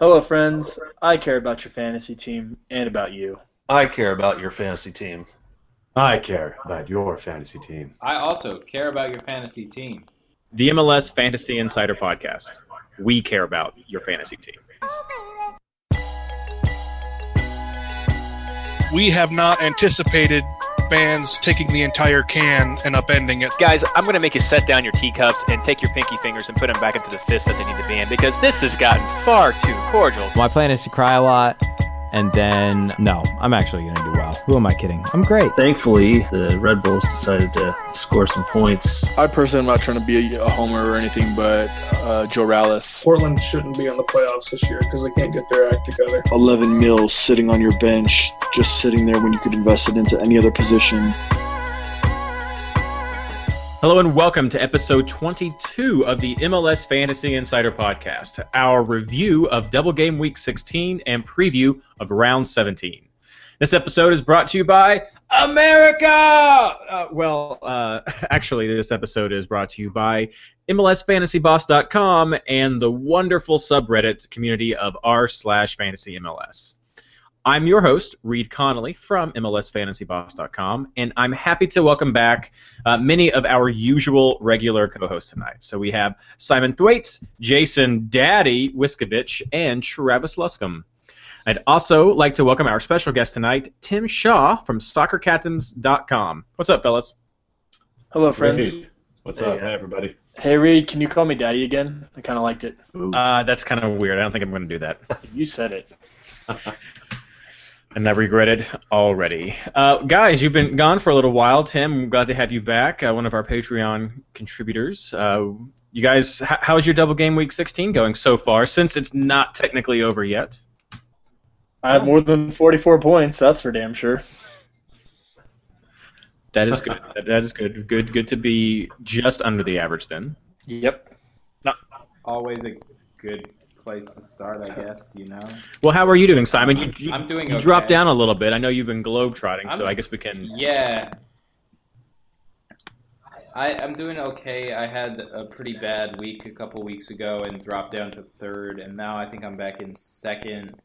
Hello, friends. I care about your fantasy team and about you. I care about your fantasy team. I care about your fantasy team. I also care about your fantasy team. The MLS Fantasy Insider Podcast. We care about your fantasy team. we have not anticipated fans taking the entire can and upending it. Guys, I'm going to make you set down your teacups and take your pinky fingers and put them back into the fist that they need to be in because this has gotten far too cordial. My plan is to cry a lot, and then no, I'm actually going to do well. Who am I kidding? I'm great. Thankfully, the Red Bulls decided to score some points. I personally am not trying to be a, a homer or anything, but uh, Joe Rallis. Portland shouldn't be in the playoffs this year because they can't get their act together. 11 mils sitting on your bench, just sitting there when you could invest it into any other position. Hello and welcome to episode 22 of the MLS Fantasy Insider Podcast, our review of Double Game Week 16 and preview of Round 17. This episode is brought to you by America! Uh, well, uh, actually, this episode is brought to you by MLSFantasyBoss.com and the wonderful subreddit community of r slash fantasy MLS. I'm your host, Reed Connolly from MLSFantasyBoss.com, and I'm happy to welcome back uh, many of our usual regular co-hosts tonight. So we have Simon Thwaites, Jason Daddy Wiskovich, and Travis Luscombe. I'd also like to welcome our special guest tonight, Tim Shaw from SoccerCaptains.com. What's up, fellas? Hello, friends. Hey, what's up? Hey, everybody. Hey, Reed, can you call me Daddy again? I kind of liked it. Uh, that's kind of weird. I don't think I'm going to do that. You said it. and I regret it already. Uh, guys, you've been gone for a little while. Tim, glad to have you back, uh, one of our Patreon contributors. Uh, you guys, h- how's your double game week 16 going so far, since it's not technically over yet? I have more than 44 points, that's for damn sure. That is good. that that is good. Good. Good to be just under the average then. Yep. Always a good place to start, I guess. You know. Well, how are you doing, Simon? You, you, I'm doing you okay. dropped down a little bit. I know you've been globetrotting, so I'm- I guess we can. Yeah. I, I'm doing okay. I had a pretty bad week a couple weeks ago and dropped down to third, and now I think I'm back in second.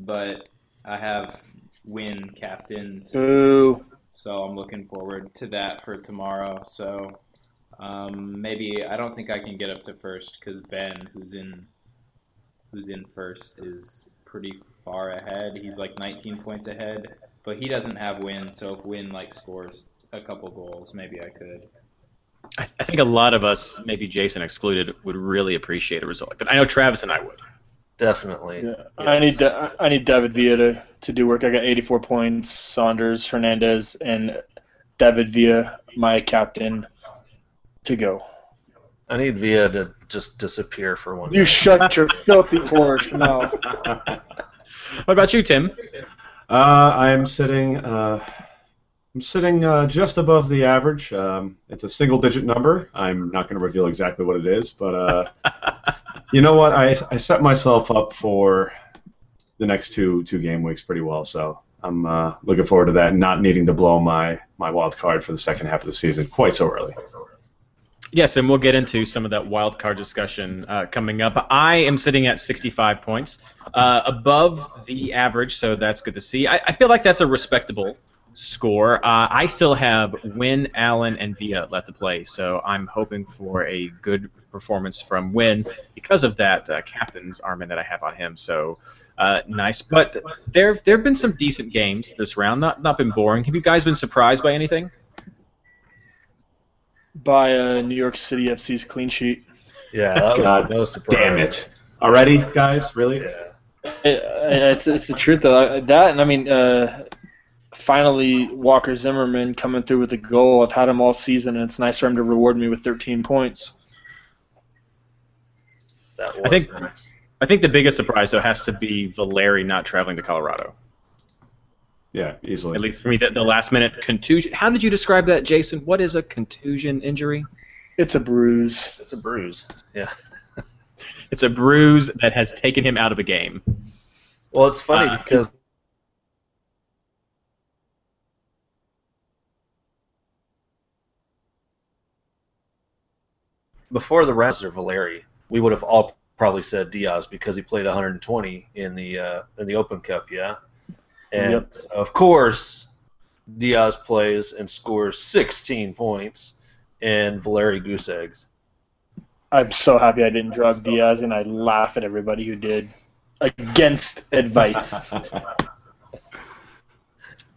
But I have Nguyen captains, Boo. so I'm looking forward to that for tomorrow. So um, maybe I don't think I can get up to first because Ben, who's in who's in first, is pretty far ahead. He's like 19 points ahead, but he doesn't have Nguyen. So if Nguyen like scores a couple goals, maybe I could. I, I think a lot of us, maybe Jason excluded, would really appreciate a result. But I know Travis and I would. Definitely. Yeah. I need Da- I need David Villa to, to do work. I got 84 points. Saunders, Hernandez, and David Villa, my captain, to go. I need Villa to just disappear for one. Minute. You night. shut your filthy whorish mouth. What about you, Tim? Uh, I'm sitting. Uh, I'm sitting uh, just above the average. Um, it's a single-digit number. I'm not going to reveal exactly what it is, but uh, you know what? I, I set myself up for the next two two game weeks pretty well. So I'm uh, looking forward to that, not needing to blow my my wild card for the second half of the season quite so early. Yes, and we'll get into some of that wild card discussion uh, coming up. I am sitting at 65 points, uh, above the average, so that's good to see. I, I feel like that's a respectable score. Uh, I still have Nguyen, Allen, and Villa left to play, so I'm hoping for a good performance from Nguyen because of that uh, captain's armband that I have on him. So uh, nice, but there there have been some decent games this round. Not not been boring. Have you guys been surprised by anything? By uh, New York City FC's clean sheet. Yeah, that was God no surprise. Damn it! Already, guys? Really? Yeah. It, it's, it's the truth though. That and I mean, uh, finally Walker Zimmerman coming through with a goal. I've had him all season, and it's nice for him to reward me with 13 points. That was I think- nice. I think the biggest surprise though has to be Valeri not traveling to Colorado. Yeah, easily. At least for me, the, the last minute contusion. How did you describe that, Jason? What is a contusion injury? It's a bruise. It's a bruise. Yeah. It's a bruise that has taken him out of a game. Well, it's funny Uh, because before the Reds or Valeri, we would have all probably said Diaz because he played 120 in the uh, in the Open Cup, yeah. And Yep. of course, Diaz plays and scores 16 points, and Valeri goose eggs. I'm so happy I didn't drop Diaz, and I laugh at everybody who did against advice.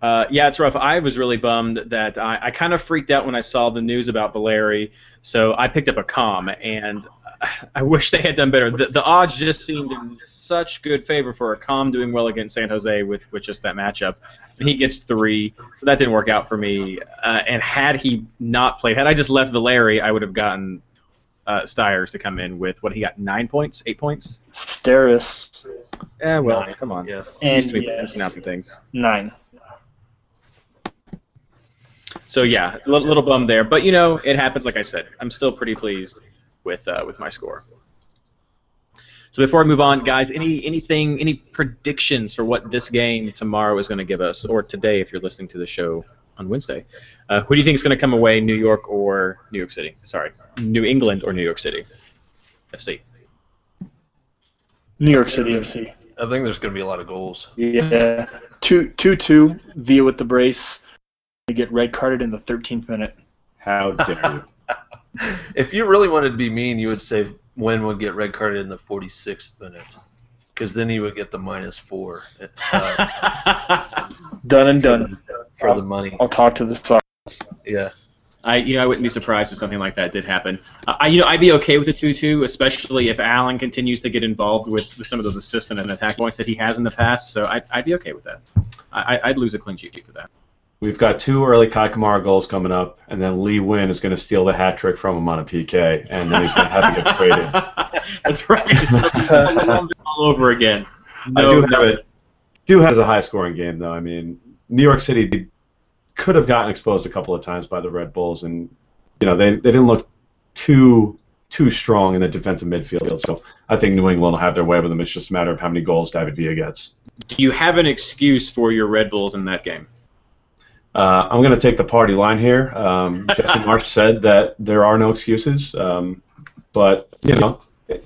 Uh, yeah, it's rough. I was really bummed that I, I kind of freaked out when I saw the news about Valeri, so I picked up a com, and I wish they had done better. The, the odds just seemed in such good favor for a com doing well against San Jose with, with just that matchup. And he gets three, so that didn't work out for me. Uh, and had he not played, had I just left Valeri, I would have gotten uh, Stiers to come in with what he got nine points, eight points. Steres. Yeah, well, Nine, come on. Yes. And Used to be yes, pronouncing things. nine. So yeah, a little, little bummed there, but you know it happens. Like I said, I'm still pretty pleased with uh, with my score. So before I move on, guys, any anything, any predictions for what this game tomorrow is going to give us, or today if you're listening to the show on Wednesday? Uh, who do you think is going to come away, New York or New York City? Sorry, New England or New York City? FC. New York City FC. I think there's going to be a lot of goals. Yeah. Two two two. Villa with the brace. We get red carded in the 13th minute. How dare you? If you really wanted to be mean, you would say Nguyen would get red carded in the 46th minute, because then he would get the minus four uh, Done and done. for the money. I'll talk to the Sox. Yeah. I you know I wouldn't be surprised if something like that did happen. Uh, I you know I'd be okay with the two-two, especially if Allen continues to get involved with, with some of those assistant and attack points that he has in the past. So I'd, I'd be okay with that. I, I- I'd lose a clean sheet for that. We've got two early Kei Kamara goals coming up, and then Lee Nguyen is going to steal the hat trick from him on a PK, and then he's going to have to get traded. That's right. all over again. I No, do have it. Do has a high scoring game though. I mean, New York City could have gotten exposed a couple of times by the Red Bulls, and you know they, they didn't look too too strong in the defensive midfield. So I think New England will have their way with them. It's just a matter of how many goals David Villa gets. Do you have an excuse for your Red Bulls in that game? Uh, I'm going to take the party line here. Um, Jesse Marsch said that there are no excuses, um, but you know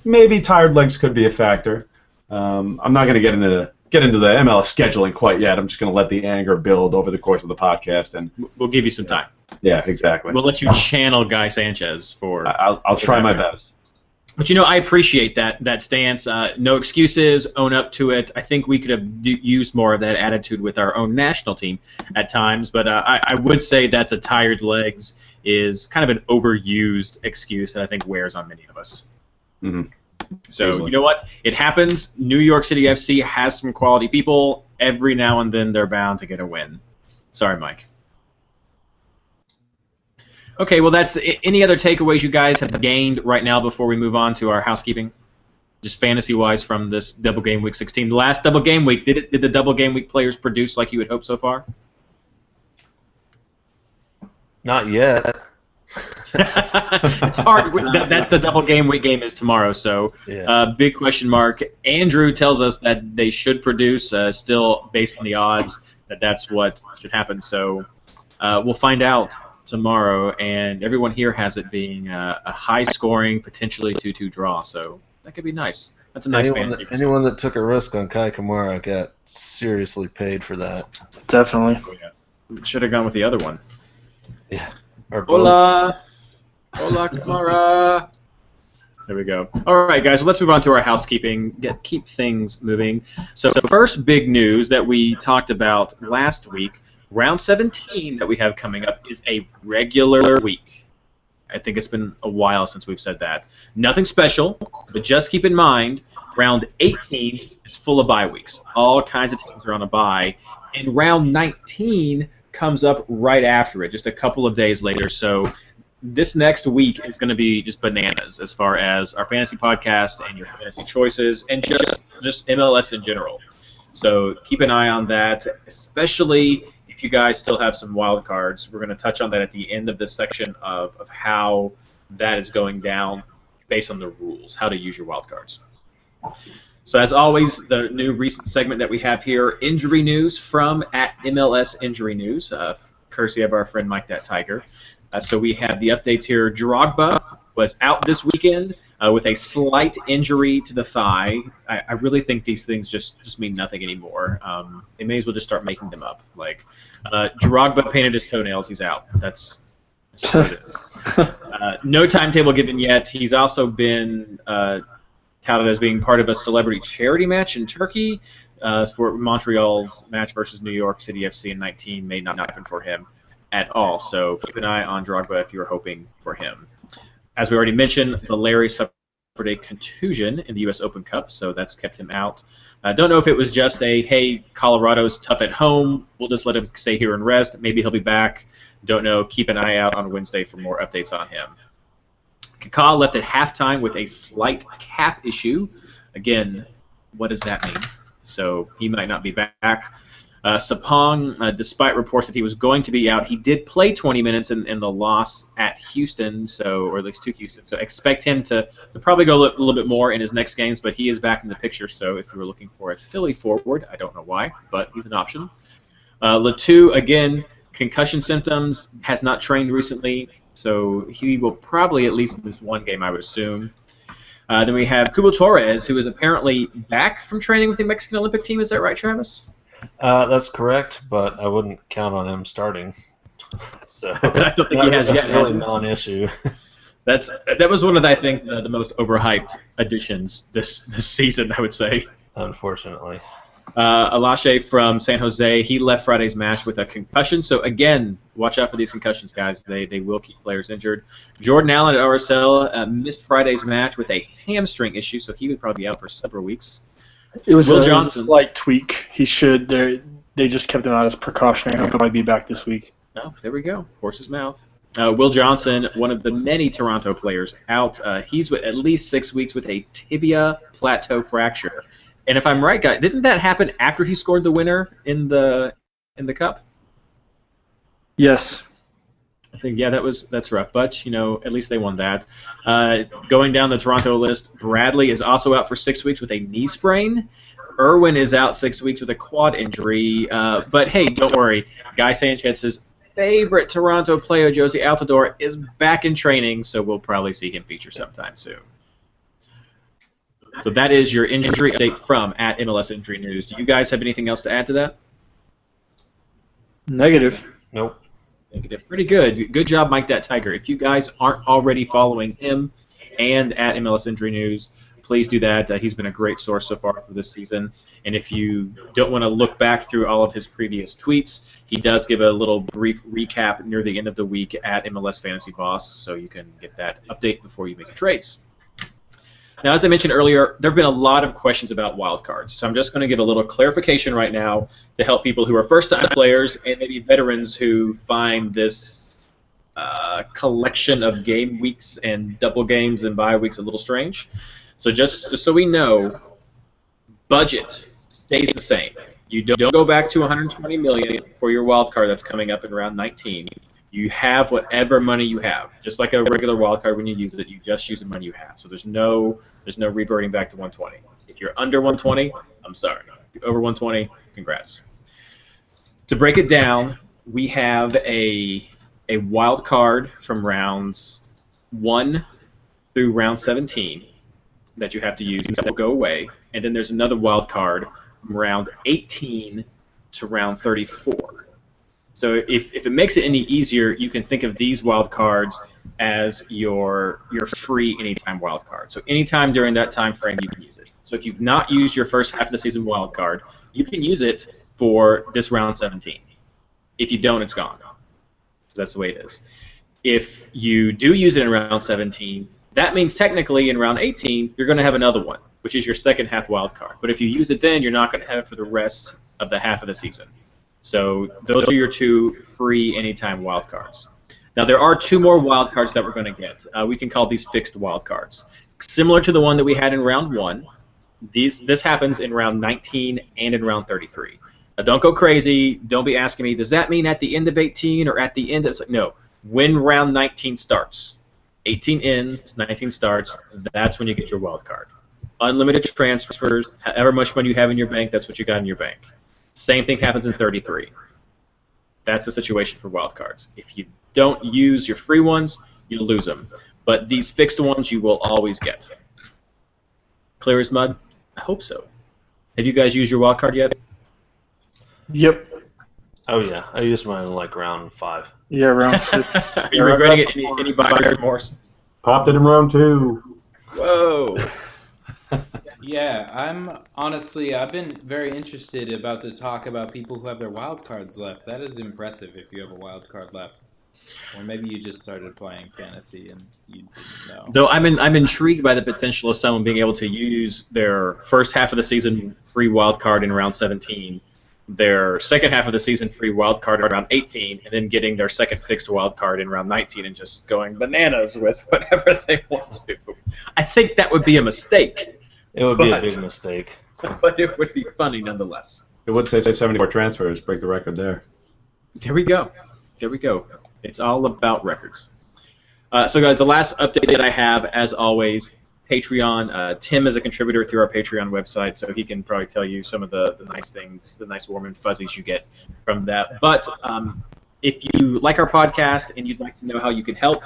maybe tired legs could be a factor. Um, I'm not going to get into get into the MLS scheduling quite yet. I'm just going to let the anger build over the course of the podcast, and We'll give you some time. yeah, exactly. We'll let you channel Guy Sanchez for. I'll, I'll try my best. But you know, I appreciate that that stance. Uh, no excuses. Own up to it. I think we could have used more of that attitude with our own national team at times. But uh, I, I would say that the tired legs is kind of an overused excuse that I think wears on many of us. Mhm. So Easily. you know what? It happens. New York City FC has some quality people. Every now and then they're bound to get a win. Sorry, Mike. Okay, well, that's any other takeaways you guys have gained right now before we move on to our housekeeping, just fantasy wise from this double game week 16. The last double game week, did it? Did the double game week players produce like you would hope so far? Not yet. it's hard. That, that's the double game week game is tomorrow. So, Yeah. uh, big question mark. Andrew tells us that they should produce, uh, still based on the odds that that's what should happen. So, uh, we'll find out tomorrow. And everyone here has it being uh, a high scoring, potentially 2 2 draw. So, that could be nice. That's a nice anyone, fantasy. that, anyone that took a risk on Kei Kamara got seriously paid for that. Definitely. Should have gone with the other one. Yeah. Or both. Hola. Hola, Kamara. There we go. All right, guys. Let's move on to our housekeeping. Get keep things moving. So, the first big news that we talked about last week, round 17 that we have coming up, is a regular week. I think it's been a while since we've said that. Nothing special, but just keep in mind, round 18 is full of bye weeks. All kinds of teams are on a bye, and round 19 comes up right after it, just a couple of days later. So this next week is going to be just bananas as far as our fantasy podcast and your fantasy choices and just just MLS in general. So keep an eye on that, especially if you guys still have some wild cards. We're going to touch on that at the end of this section of, of how that is going down based on the rules, how to use your wild cards. So as always, the new recent segment that we have here, injury news from at MLS Injury News, uh, courtesy of our friend Mike That Tiger. Uh, so we have the updates here. Drogba was out this weekend uh, with a slight injury to the thigh. I, I really think these things just, just mean nothing anymore. Um, they may as well just start making them up. Like uh, Drogba painted his toenails, he's out. That's, that's what it is. Uh, no timetable given yet. He's also been uh, touted as being part of a celebrity charity match in Turkey. Uh, for Montreal's match versus New York City FC in 19 may not happen for him at all. So keep an eye on Drogba if you're hoping for him. As we already mentioned, Valeri suffered a contusion in the U.S. Open Cup, so that's kept him out. I don't know if it was just a hey, Colorado's tough at home. We'll just let him stay here and rest. Maybe he'll be back. Don't know. Keep an eye out on Wednesday for more updates on him. Kaká left at halftime with a slight calf issue. Again, what does that mean? so he might not be back. Uh, Sapong, uh, despite reports that he was going to be out, he did play 20 minutes in, in the loss at Houston, so or at least to Houston. So expect him to, to probably go a little, little bit more in his next games, but he is back in the picture. So if you were looking for a Philly forward, I don't know why, but he's an option. Uh, Latu again, concussion symptoms, has not trained recently, so he will probably at least miss one game, I would assume. Uh, then we have Cubo Torres, who is apparently back from training with the Mexican Olympic team. Is that right, Travis? Uh, that's correct, but I wouldn't count on him starting. So I don't think he has yet. Really non-issue. That's that was one of the, I think the, the most overhyped additions this this season. I would say. Unfortunately. Uh, Alashe from San Jose, he left Friday's match with a concussion. So again, watch out for these concussions, guys. They they will keep players injured. Jordan Allen at RSL uh, missed Friday's match with a hamstring issue, so he would probably be out for several weeks. It was Will a, Johnson. slight tweak. He should. They they just kept him out as precautionary. He'll probably be back this week. Oh, there we go. Horse's mouth. Uh, Will Johnson, one of the many Toronto players out. Uh, he's with at least six weeks with a tibia plateau fracture. And if I'm right, guy, didn't that happen after he scored the winner in the in the cup? Yes. I think yeah, that was that's rough, but you know at least they won that. Uh, going down the Toronto list, Bradley is also out for six weeks with a knee sprain. Irwin is out six weeks with a quad injury. Uh, but hey, don't worry, Guy Sanchez's favorite Toronto player, Jozy Altidore, is back in training, so we'll probably see him feature sometime soon. So that is your injury update from at MLS Injury News. Do you guys have anything else to add to that? Negative. Nope. Negative. Pretty good. Good job, Mike That Tiger. If you guys aren't already following him and at MLS Injury News, please do that. Uh, he's been a great source so far for this season. And if you don't want to look back through all of his previous tweets, he does give a little brief recap near the end of the week at MLS Fantasy Boss, so you can get that update before you make your trades. Now, as I mentioned earlier, there have been a lot of questions about wildcards, so I'm just going to give a little clarification right now to help people who are first-time players and maybe veterans who find this uh, collection of game weeks and double games and bye weeks a little strange. So just, just so we know, budget stays the same. You don't, go back to 120 million for your wild card that's coming up in round 19. You have whatever money you have, just like a regular wild card. When you use it, you just use the money you have. So there's no there's no reverting back to 120. If you're under 120, I'm sorry. Over 120, congrats. To break it down, we have a a wild card from rounds one through round 17 that you have to use that will go away, and then there's another wild card from round 18 to round 34. So if, if it makes it any easier, you can think of these wild cards as your your free anytime wild card. So anytime during that time frame you can use it. So if you've not used your first half of the season wild card, you can use it for this round 17. If you don't, it's gone. Because That's the way it is. If you do use it in round 17, that means technically in round 18 you're going to have another one, which is your second half wild card. But if you use it then, you're not going to have it for the rest of the half of the season. So those are your two free anytime wildcards. Now there are two more wildcards that we're going to get. Uh, we can call these fixed wildcards. Similar to the one that we had in round one, these this happens in round 19 and in round 33. Now don't go crazy. Don't be asking me, does that mean at the end of 18 or at the end of... No, when round 19 starts. 18 ends, 19 starts, that's when you get your wild card. Unlimited transfers, however much money you have in your bank, that's what you got in your bank. Same thing happens in 33. That's the situation for wildcards. If you don't use your free ones, you lose them. but these fixed ones you will always get. Clear as mud? I hope so. Have you guys used your wild card yet? Yep. Oh yeah, I used mine in like round five. Yeah, round six. Are you regretting it? Any, any buyer remorse? Popped it in round two. Whoa. Yeah, I'm honestly I've been very interested about the talk about people who have their wild cards left. That is impressive if you have a wild card left. Or maybe you just started playing fantasy and you didn't know. Though I'm in, I'm intrigued by the potential of someone being able to use their first half of the season free wild card in round 17, their second half of the season free wild card in round 18, and then getting their second fixed wild card in round 19 and just going bananas with whatever they want to. I think that would be a mistake. It would be But- a big mistake. but it would be funny nonetheless. It would say 74 transfers, break the record there. There we go. There we go. It's all about records. Uh, so, guys, the last update that I have, as always, Patreon. Uh, Tim is a contributor through our Patreon website, so he can probably tell you some of the, the nice things, the nice warm and fuzzies you get from that. But um, if you like our podcast and you'd like to know how you can help,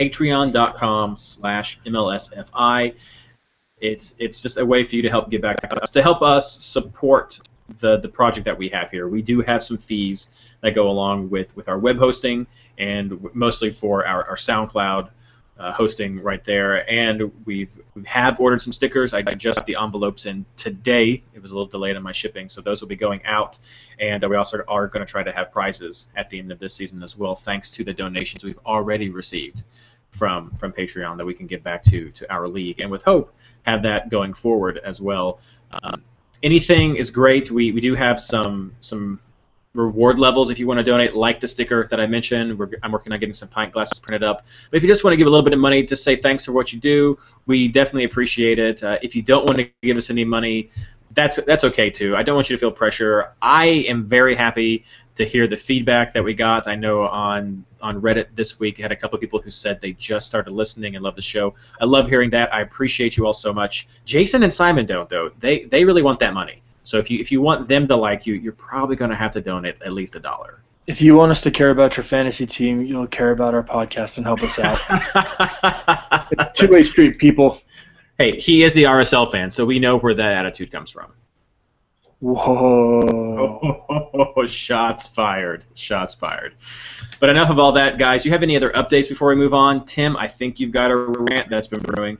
patreon.com slash MLSFI. It's, it's just a way for you to help get back to us, to help us support the, the project that we have here. We do have some fees that go along with, with our web hosting and mostly for our, our SoundCloud uh, hosting right there. And we've we have ordered some stickers. I just got the envelopes in today. It was a little delayed on my shipping, so those will be going out. And uh, we also are going to try to have prizes at the end of this season as well, thanks to the donations we've already received from from Patreon that we can give back to to our league, and with hope have that going forward as well. Um, anything is great. We, we do have some some reward levels if you want to donate, like the sticker that I mentioned. We're, I'm working on getting some pint glasses printed up. But if you just want to give a little bit of money to say thanks for what you do, we definitely appreciate it. Uh, if you don't want to give us any money, that's that's okay too. I don't want you to feel pressure. I am very happy to hear the feedback that we got. I know on on Reddit this week, I had a couple of people who said they just started listening and love the show. I love hearing that. I appreciate you all so much. Jason and Simon don't though. They they really want that money. So if you if you want them to like you, you're probably going to have to donate at least a dollar. If you want us to care about your fantasy team, you'll care about our podcast and help us out. it's a two-way street, people. Hey, he is the RSL fan, so we know where that attitude comes from. Whoa. shots fired. Shots fired. But enough of all that, guys. Do you have any other updates before we move on? Tim, I think you've got a rant that's been brewing.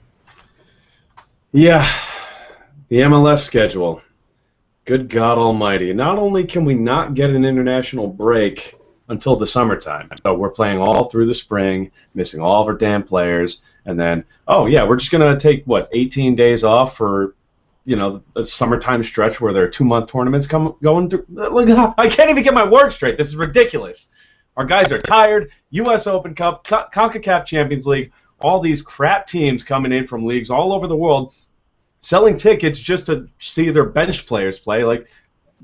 Yeah, the MLS schedule. Good God Almighty. Not only can we not get an international break until the summertime, so we're playing all through the spring, missing all of our damn players, and then, oh, yeah, we're just going to take, what, 18 days off for, you know, a summertime stretch where there are two month tournaments come, going through. I can't even get my words straight. This is ridiculous. Our guys are tired. U.S. Open Cup, Con- CONCACAF Champions League, all these crap teams coming in from leagues all over the world selling tickets just to see their bench players play. Like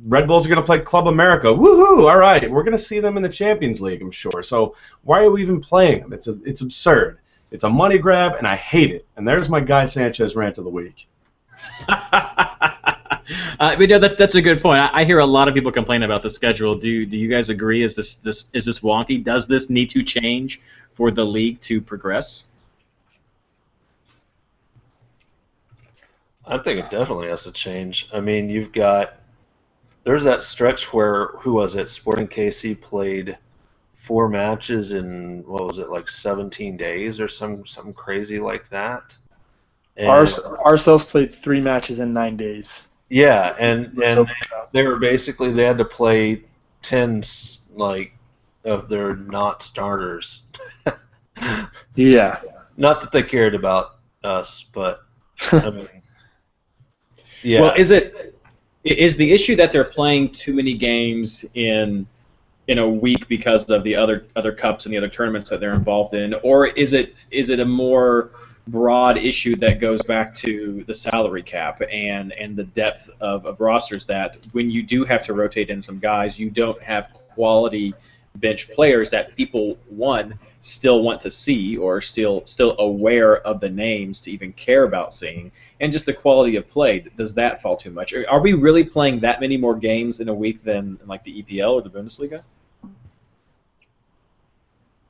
Red Bulls are going to play Club America. Woohoo! All right, we're going to see them in the Champions League, I'm sure. So why are we even playing them? It's a, it's absurd. It's a money grab, and I hate it. And there's my guy Sanchez rant of the week. Uh, but yeah, that, that's a good point. I, I hear a lot of people complain about the schedule. Do do you guys agree? Is this this is this wonky? Does this need to change for the league to progress? I think it definitely has to change. I mean, you've got there's that stretch where who was it? Sporting KC played four matches in what was it like 17 days or some something crazy like that. And, Ars- RSL's played three matches in nine days. yeah, and So- and they were basically they had to play 10 s- like of their not starters. Yeah. Not that they cared about us, but I mean, yeah. Well, is it is the issue that they're playing too many games in in a week because of the other other cups and the other tournaments that they're involved in, or is it is it a more broad issue that goes back to the salary cap and and the depth of, of rosters that when you do have to rotate in some guys, you don't have quality bench players that people one still want to see or still still aware of the names to even care about seeing and just the quality of play. Does that fall too much? Are- we really playing that many more games in a week than like the EPL or the Bundesliga?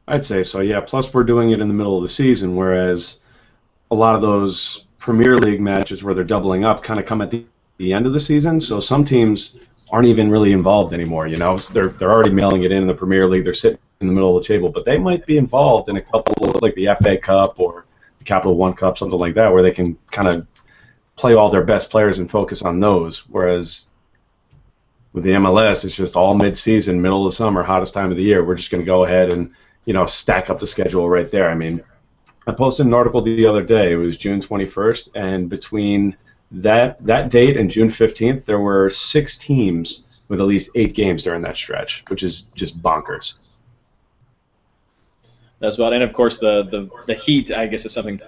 I'd say so, yeah. Plus, we're doing it in the middle of the season, whereas a lot of those Premier League matches where they're doubling up kind of come at the, the end of the season. So some teams aren't even really involved anymore. You know, they're they're already mailing it in in the Premier League. They're sitting in the middle of the table, but they might be involved in a couple of, like the FA Cup or the Capital One Cup, something like that, where they can kind of play all their best players and focus on those. Whereas with the MLS, it's just all mid-season, middle of summer, hottest time of the year. We're just going to go ahead and you know stack up the schedule right there. I mean, I posted an article the other day. It was June 21st, and between that that date and June 15th, there were six teams with at least eight games during that stretch, which is just bonkers. As well, and of course the, the the heat, I guess, is something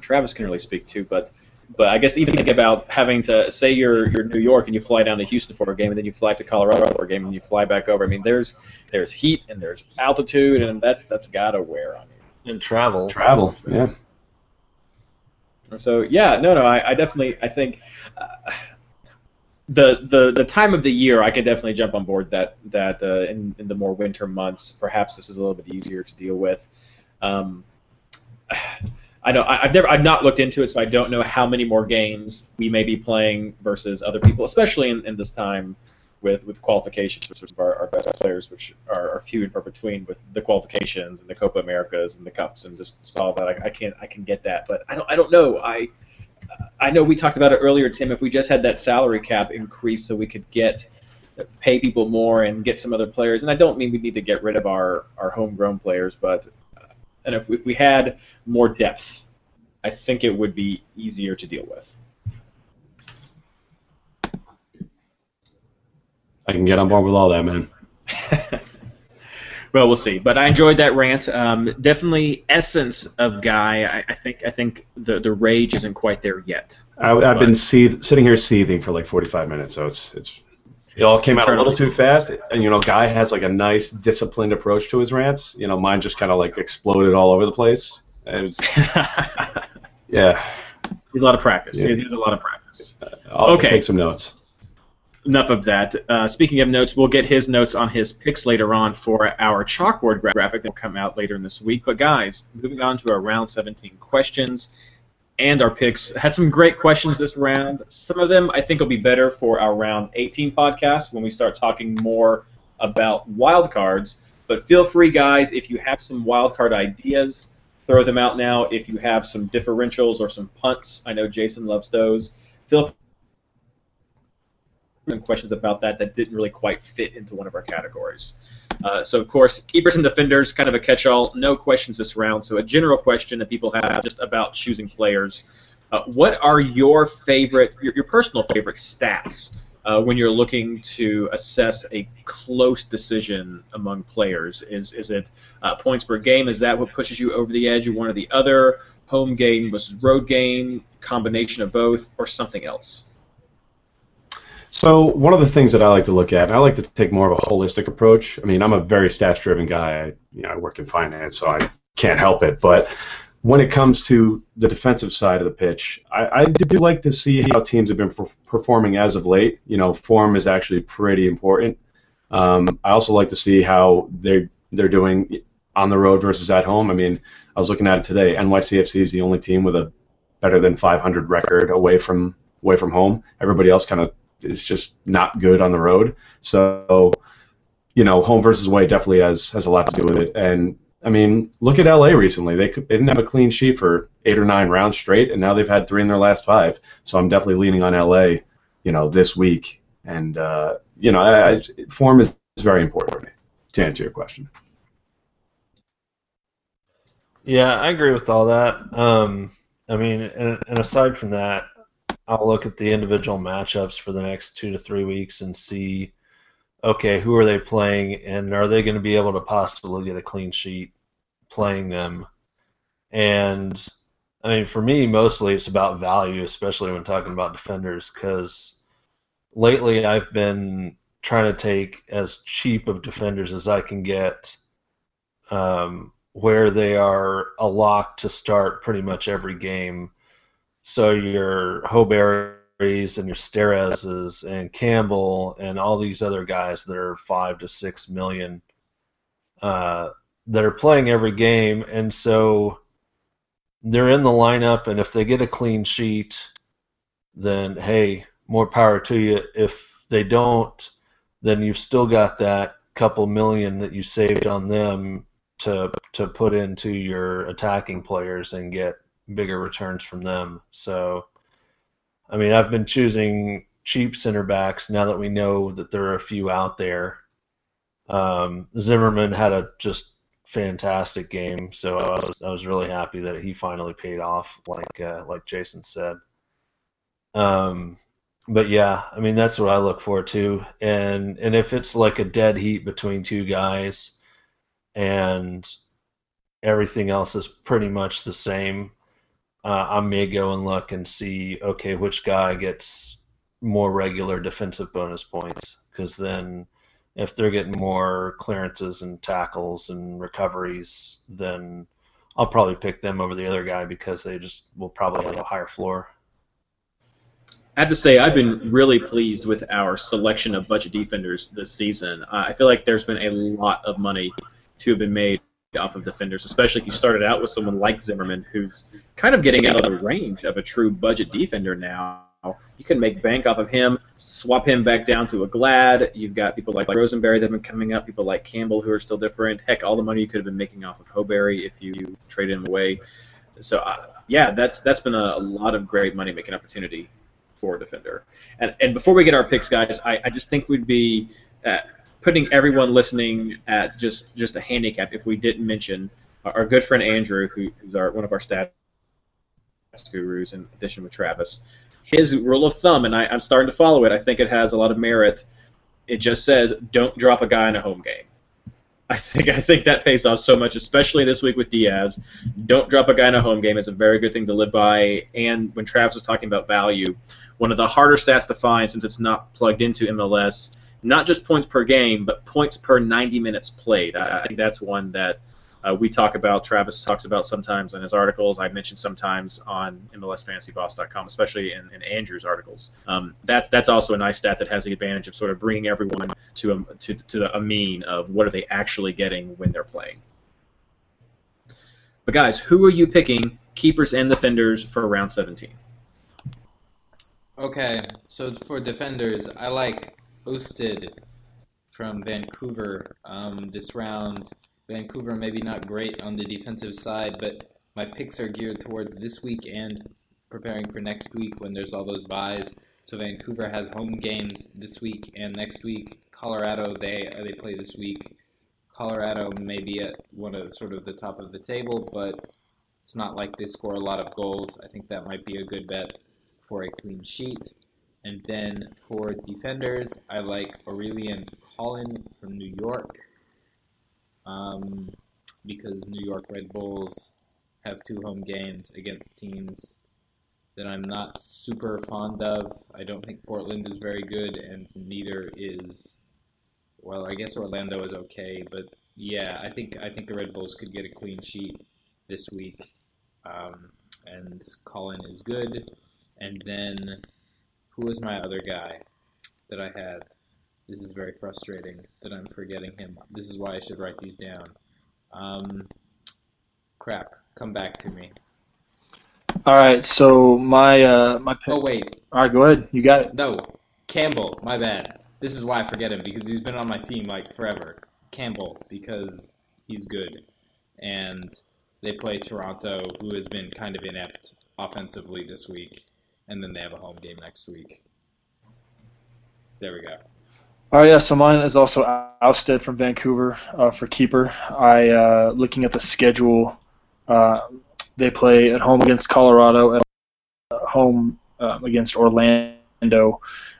Travis can really speak to. But but I guess even think about having to say you're you're New York and you fly down to Houston for a game and then you fly to Colorado for a game and you fly back over. I mean, there's there's heat and there's altitude and that's that's gotta wear on you. And travel. Travel, yeah. So yeah, no, no, I, I definitely I think uh, the the the time of the year I can definitely jump on board that that uh, in in the more winter months perhaps this is a little bit easier to deal with. Um, I know I, have never I've not looked into it, so I don't know how many more games we may be playing versus other people, especially in, in this time with with qualifications for our, our best players, which are, are few and far between with the qualifications and the Copa Americas and the cups and just all that. I, I can't I can get that, but I don't I don't know. I I know we talked about it earlier, Tim. If we just had that salary cap increase, so we could get pay people more and get some other players, and I don't mean we need to get rid of our our homegrown players, but and if we, if we had more depth, I think it would be easier to deal with. I can get on board with all that, man. well, we'll see. But I enjoyed that rant. Um, definitely essence of guy. I, I, think I think the the rage isn't quite there yet. I, have been seeth- sitting here seething for like 45 minutes, so it's it's it all came out a little too fast. And you know, guy has like a nice disciplined approach to his rants. You know, mine just kind of like exploded all over the place. It was, yeah. He's a lot of practice. Yeah. He's a lot of practice. I'll okay. take some notes enough of that. Uh, speaking of notes, we'll get his notes on his picks later on for our chalkboard graphic that will come out later in this week. But guys, moving on to our round 17 questions and our picks. Had some great questions this round. Some of them I think will be better for our round 18 podcast when we start talking more about wild cards. But feel free, guys, if you have some wild card ideas, throw them out now. If you have some differentials or some punts, I know Jason loves those. Feel some questions about that that didn't really quite fit into one of our categories. Uh, so, of course, keepers and defenders, kind of a catch-all. No questions this round. So, a general question that people have just about choosing players. Uh, what are your favorite, your, your personal favorite stats uh, when you're looking to assess a close decision among players? Is is it uh, points per game? Is that what pushes you over the edge, one or the other? Home game versus road game, combination of both, or something else? So one of the things that I like to look at, I like to take more of a holistic approach. I mean, I'm a very stats-driven guy. I, you know, I work in finance, so I can't help it. But when it comes to the defensive side of the pitch, I, I do like to see how teams have been performing as of late. You know, form is actually pretty important. Um, I also like to see how they they're doing on the road versus at home. I mean, I was looking at it today. NYCFC is the only team with a better than 500 record away from away from home. Everybody else kind of is just not good on the road. So, you know, home versus away definitely has has a lot to do with it. And I mean, look at LA recently. They, they didn't have a clean sheet for eight or nine rounds straight, and now they've had three in their last five. So I'm definitely leaning on LA, you know, this week. And uh, you know, I, I, form is, is very important to answer your question. Yeah, I agree with all that. Um, I mean, and, and aside from that, I'll look at the individual matchups for the next two to three weeks and see, okay, who are they playing, and are they going to be able to possibly get a clean sheet playing them? And I mean, for me, mostly it's about value, especially when talking about defenders, because lately I've been trying to take as cheap of defenders as I can get, um, where they are a lock to start pretty much every game so your Hoberries and your Stereses and Campbell and all these other guys that are five to six million, uh, that are playing every game, and so they're in the lineup. And if they get a clean sheet, then hey, more power to you. If they don't, then you've still got that couple million that you saved on them to to put into your attacking players and get bigger returns from them. So, I mean, I've been choosing cheap center backs now that we know that there are a few out there. Um, Zimmerman had a just fantastic game, so I was I was really happy that he finally paid off, like uh, like Jason said. Um, but yeah, I mean that's what I look for too, and and if it's like a dead heat between two guys, and everything else is pretty much the same, I may go and look and see okay which guy gets more regular defensive bonus points because then if they're getting more clearances and tackles and recoveries, then I'll probably pick them over the other guy because they just will probably have a higher floor. I have to say, I've been really pleased with our selection of budget defenders this season. Uh, I feel like there's been a lot of money to have been made off of defenders, especially if you started out with someone like Zimmerman, who's kind of getting out of the range of a true budget defender now. You can make bank off of him, swap him back down to a Glad. You've got people like Rosenberry that have been coming up, people like Campbell who are still different. Heck, all the money you could have been making off of Hoberry if you traded him away. So uh, yeah, that's that's been a, a lot of great money making opportunity for a defender. And and before we get our picks, guys, I, I just think we'd be uh, putting everyone listening at just just a handicap if we didn't mention uh, our good friend Andrew, who, who's our one of our stats gurus in addition with Travis. His rule of thumb, and I, I'm starting to follow it. I think it has a lot of merit. It just says don't drop a guy in a home game. I think I think that pays off so much, especially this week with Diaz. Don't drop a guy in a home game. It's a very good thing to live by. And when Travis was talking about value, one of the harder stats to find since it's not plugged into MLS, not just points per game, but points per 90 minutes played. I, think that's one that uh, we talk about. Travis talks about sometimes in his articles. I mention sometimes on MLSFantasyBoss.com, especially in, in Andrew's articles. Um, that's that's also a nice stat that has the advantage of sort of bringing everyone to a, to, to a mean of what are they actually getting when they're playing. But guys, who are you picking, keepers and defenders for round 17? Okay, so for defenders, I like Ousted from Vancouver um, this round. Vancouver maybe not great on the defensive side, but my picks are geared towards this week and preparing for next week when there's all those buys. So Vancouver has home games this week and next week. Colorado they they play this week. Colorado may be at one of sort of the top of the table, but it's not like they score a lot of goals. I think that might be a good bet for a clean sheet. And then for defenders, I like Aurélien Collin from New York um, because New York Red Bulls have two home games against teams that I'm not super fond of. I don't think Portland is very good, and neither is. Well, I guess Orlando is okay, but yeah, I think I think the Red Bulls could get a clean sheet this week, um, and Collin is good. And then, who was my other guy that I had? This is very frustrating that I'm forgetting him. This is why I should write these down. Um, crap, come back to me. All right, so my uh, my pick. Oh wait. All right, go ahead. You got it. No, Campbell. My bad. This is why I forget him because he's been on my team like forever. Campbell because he's good, and they play Toronto, who has been kind of inept offensively this week, and then they have a home game next week. There we go. All right, yeah. So mine is also ousted from Vancouver uh, for keeper. I uh, looking at the schedule. Uh, they play at home against Colorado, at home uh, against Orlando, and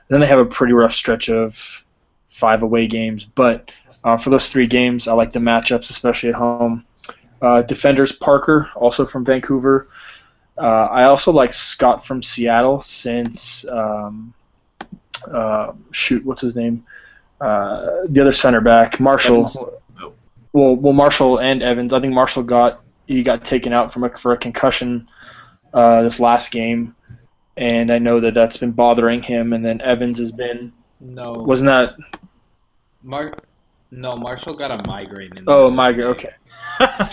then they have a pretty rough stretch of five away games. But uh, for those three games, I like the matchups, especially at home. Uh, defenders Parker, also from Vancouver. I also like Scott from Seattle since. Um, uh, shoot, what's his name? Uh, the other center back, Marshall. Oh. Well, well, Marshall and Evans. I think Marshall got he got taken out from a, for a concussion uh, this last game, and I know that that's been bothering him. And then Evans has been. No. Wasn't that? Mark. No, Marshall got a migraine. In the Oh, migraine. Okay.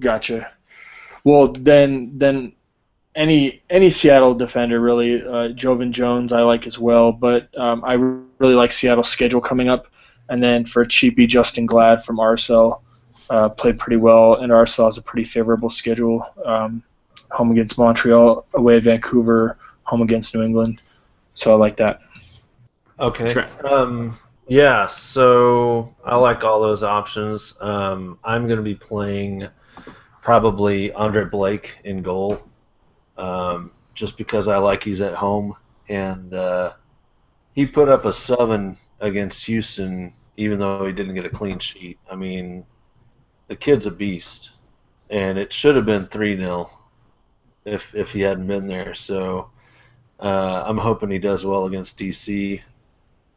gotcha. Well, then, then any any Seattle defender really, uh, Joevin Jones I like as well, but um, I really like Seattle's schedule coming up. And then for cheapy, Justin Glad from RSL uh, played pretty well, and RSL has a pretty favorable schedule. Um, home against Montreal, away at Vancouver, home against New England. So I like that. Okay. Um, yeah, so I like all those options. Um, I'm going to be playing probably Andre Blake in goal, um, just because I like he's at home, and uh, he put up a seven against Houston, even though he didn't get a clean sheet. I mean, the kid's a beast, and it should have been three 0 if if he hadn't been there. So uh, I'm hoping he does well against DC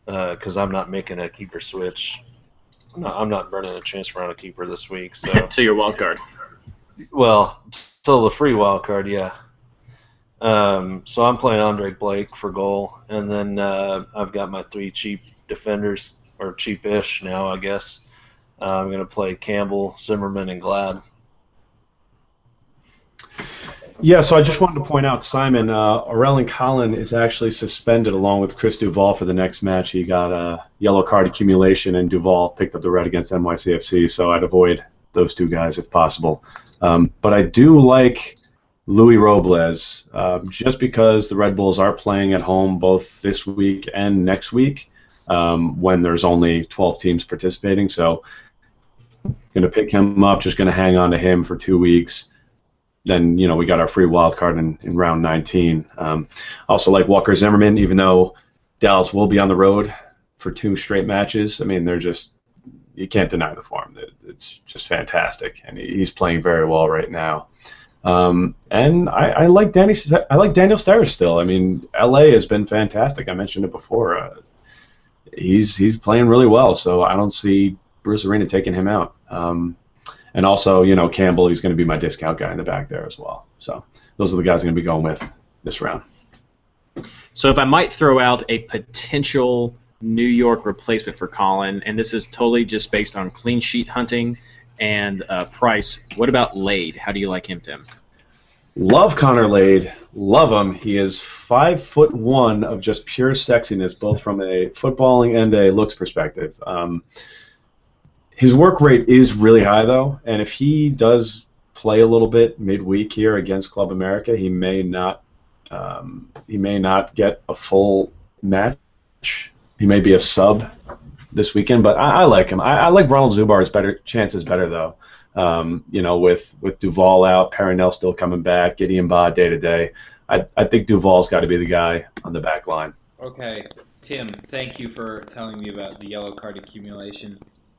because I'm not making a keeper switch. I'm not, I'm not burning a transfer on a keeper this week. So, to your wild card. Well, still the free wild card, yeah. Um, so I'm playing Andre Blake for goal, and then uh, I've got my three cheap defenders, or cheapish now, I guess. Uh, I'm going to play Campbell, Zimmerman, and Glad. Yeah, so I just wanted to point out, Simon, uh, Aurélien Collin is actually suspended along with Chris Duvall for the next match. He got a yellow card accumulation, and Duvall picked up the red against NYCFC, so I'd avoid those two guys if possible. Um, but I do like Luis Robles, uh, just because the Red Bulls are playing at home both this week and next week um, when there's only 12 teams participating. So, going to pick him up, just going to hang on to him for two weeks then you know we got our free wild card in, in round 19. Um, also like Walker Zimmerman, even though Dallas will be on the road for two straight matches. I mean, they're just you can't deny the form. It's just fantastic, and he's playing very well right now. Um, and I, I like Danny. I like Daniel Steres still. I mean, LA has been fantastic. I mentioned it before. Uh, he's he's playing really well, so I don't see Bruce Arena taking him out. Um, and also, you know, Campbell, he's going to be my discount guy in the back there as well. So those are the guys I'm going to be going with this round. So if I might throw out a potential New York replacement for Collin, and this is totally just based on clean sheet hunting and uh, price, what about Lade? How do you like him, Tim? Love Connor Lade. Love him. He is five foot one of just pure sexiness, both from a footballing and a looks perspective. Um, his work rate is really high though, and if he does play a little bit midweek here against Club America, he may not um, he may not get a full match. He may be a sub this weekend, but I, I like him. I, I like Ronald Zubar's better chances better though. Um, you know, with with Duvall out, Perrinelle still coming back, Gideon Baah day to day. I I think Duvall's got to be the guy on the back line. Okay, Tim, thank you for telling me about the yellow card accumulation.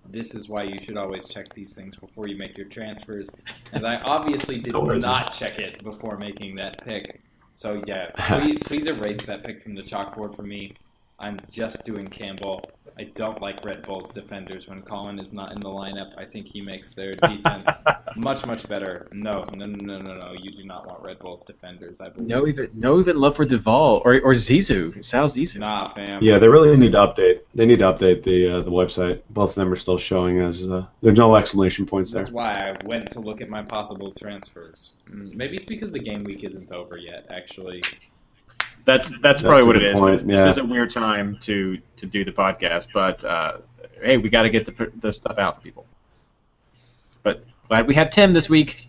This is why you should always check these things before you make your transfers. And I obviously did No not check it before making that pick. So yeah, please, please erase that pick from the chalkboard for me. I'm just doing Campbell. I don't like Red Bull's defenders when Collin is not in the lineup. I think he makes their defense much much better. No, no, no, no, no. You do not want Red Bull's defenders. I believe. No even no even love for Duvall or or Zizzo. Sal Zizzo. Nah, fam. Yeah, they really need to update. They need to update the uh, the website. Both of them are still showing as uh, there's no exclamation points there. That's why I went to look at my possible transfers. Mm, Maybe it's because the game week isn't over yet. Actually, That's that's, That's probably what it is. point, This, this is a weird time to to do the podcast, but uh, hey, we got to get the the stuff out for people. But glad we have Tim this week.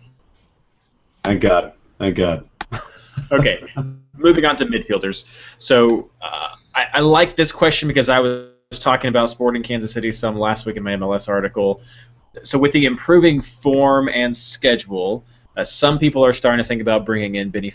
Thank God. Thank God. Okay, moving on to midfielders. So uh, I, I like this question because I was talking about Sporting Kansas City some last week in my MLS article. So with the improving form and schedule, uh, some people are starting to think about bringing in Benny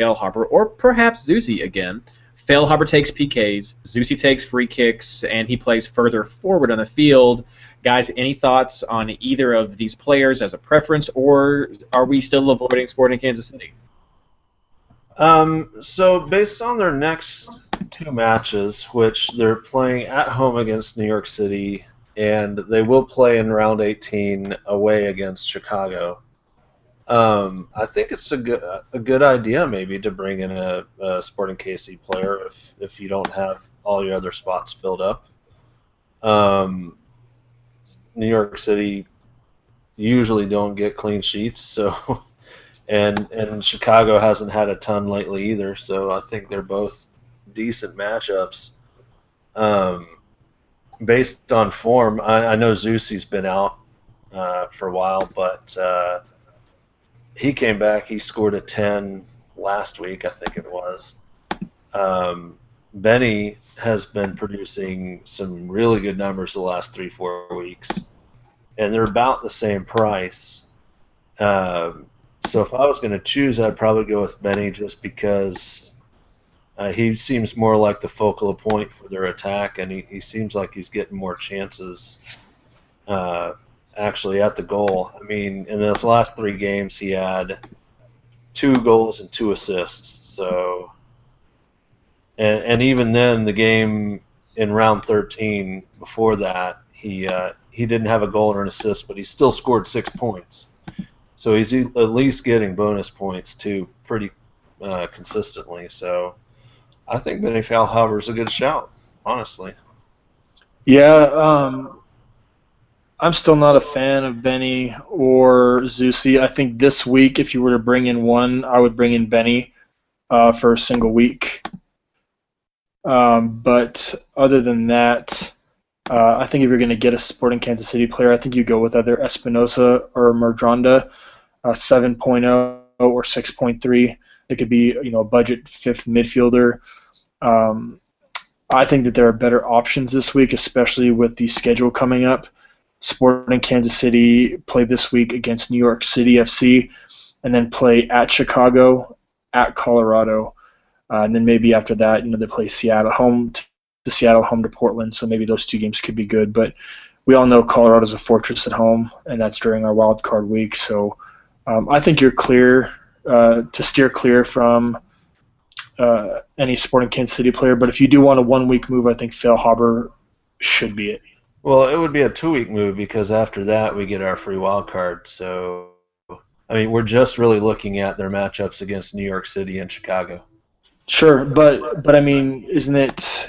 Feilhaber or perhaps Zusi again. Feilhaber takes PKs, Zusi takes free kicks, and he plays further forward on the field. Guys, any thoughts on either of these players as a preference, or are we still avoiding Sporting Kansas City? Um, so based on their next two matches, which they're playing at home against New York City, and they will play in round 18 away against Chicago. Um, I think it's a good a good idea maybe to bring in a, a Sporting KC player if if you don't have all your other spots filled up. Um, New York City usually don't get clean sheets, so and and Chicago hasn't had a ton lately either. So I think they're both decent matchups. Um, based on form, I, I know Zusi's been out uh, for a while, but uh, he came back. He scored a ten last week, I think it was. Um, Benny has been producing some really good numbers the last three, four weeks, and they're about the same price. Um, so if I was going to choose, I'd probably go with Benny just because uh, he seems more like the focal point for their attack, and he, he seems like he's getting more chances uh, actually at the goal. I mean, in his last three games, he had two goals and two assists. So, and, and even then, the game in round 13 before that, he uh, he didn't have a goal or an assist, but he still scored six points. So he's at least getting bonus points too, pretty uh, consistently. So I think Benny is a good shout, honestly. Yeah, um, I'm still not a fan of Benny or Zusi. I think this week, if you were to bring in one, I would bring in Benny uh, for a single week. Um, but other than that, uh, I think if you're going to get a Sporting Kansas City player, I think you go with either Espinoza or Medranda uh, 7.0 or 6.3. It could be you know a budget fifth midfielder. Um, I think that there are better options this week, especially with the schedule coming up. Sporting Kansas City play this week against New York City FC, and then play at Chicago, at Colorado, uh, and then maybe after that, you know, they play Seattle home to, to Seattle, home to Portland. So maybe those two games could be good. But we all know Colorado's a fortress at home, and that's during our wild card week. So um, I think you're clear uh, to steer clear from uh, any Sporting Kansas City player. But if you do want a one week move, I think Feilhaber should be it. Well, it would be a two week move because after that we get our free wild card. So, I mean, we're just really looking at their matchups against New York City and Chicago. Sure, but but I mean, isn't it?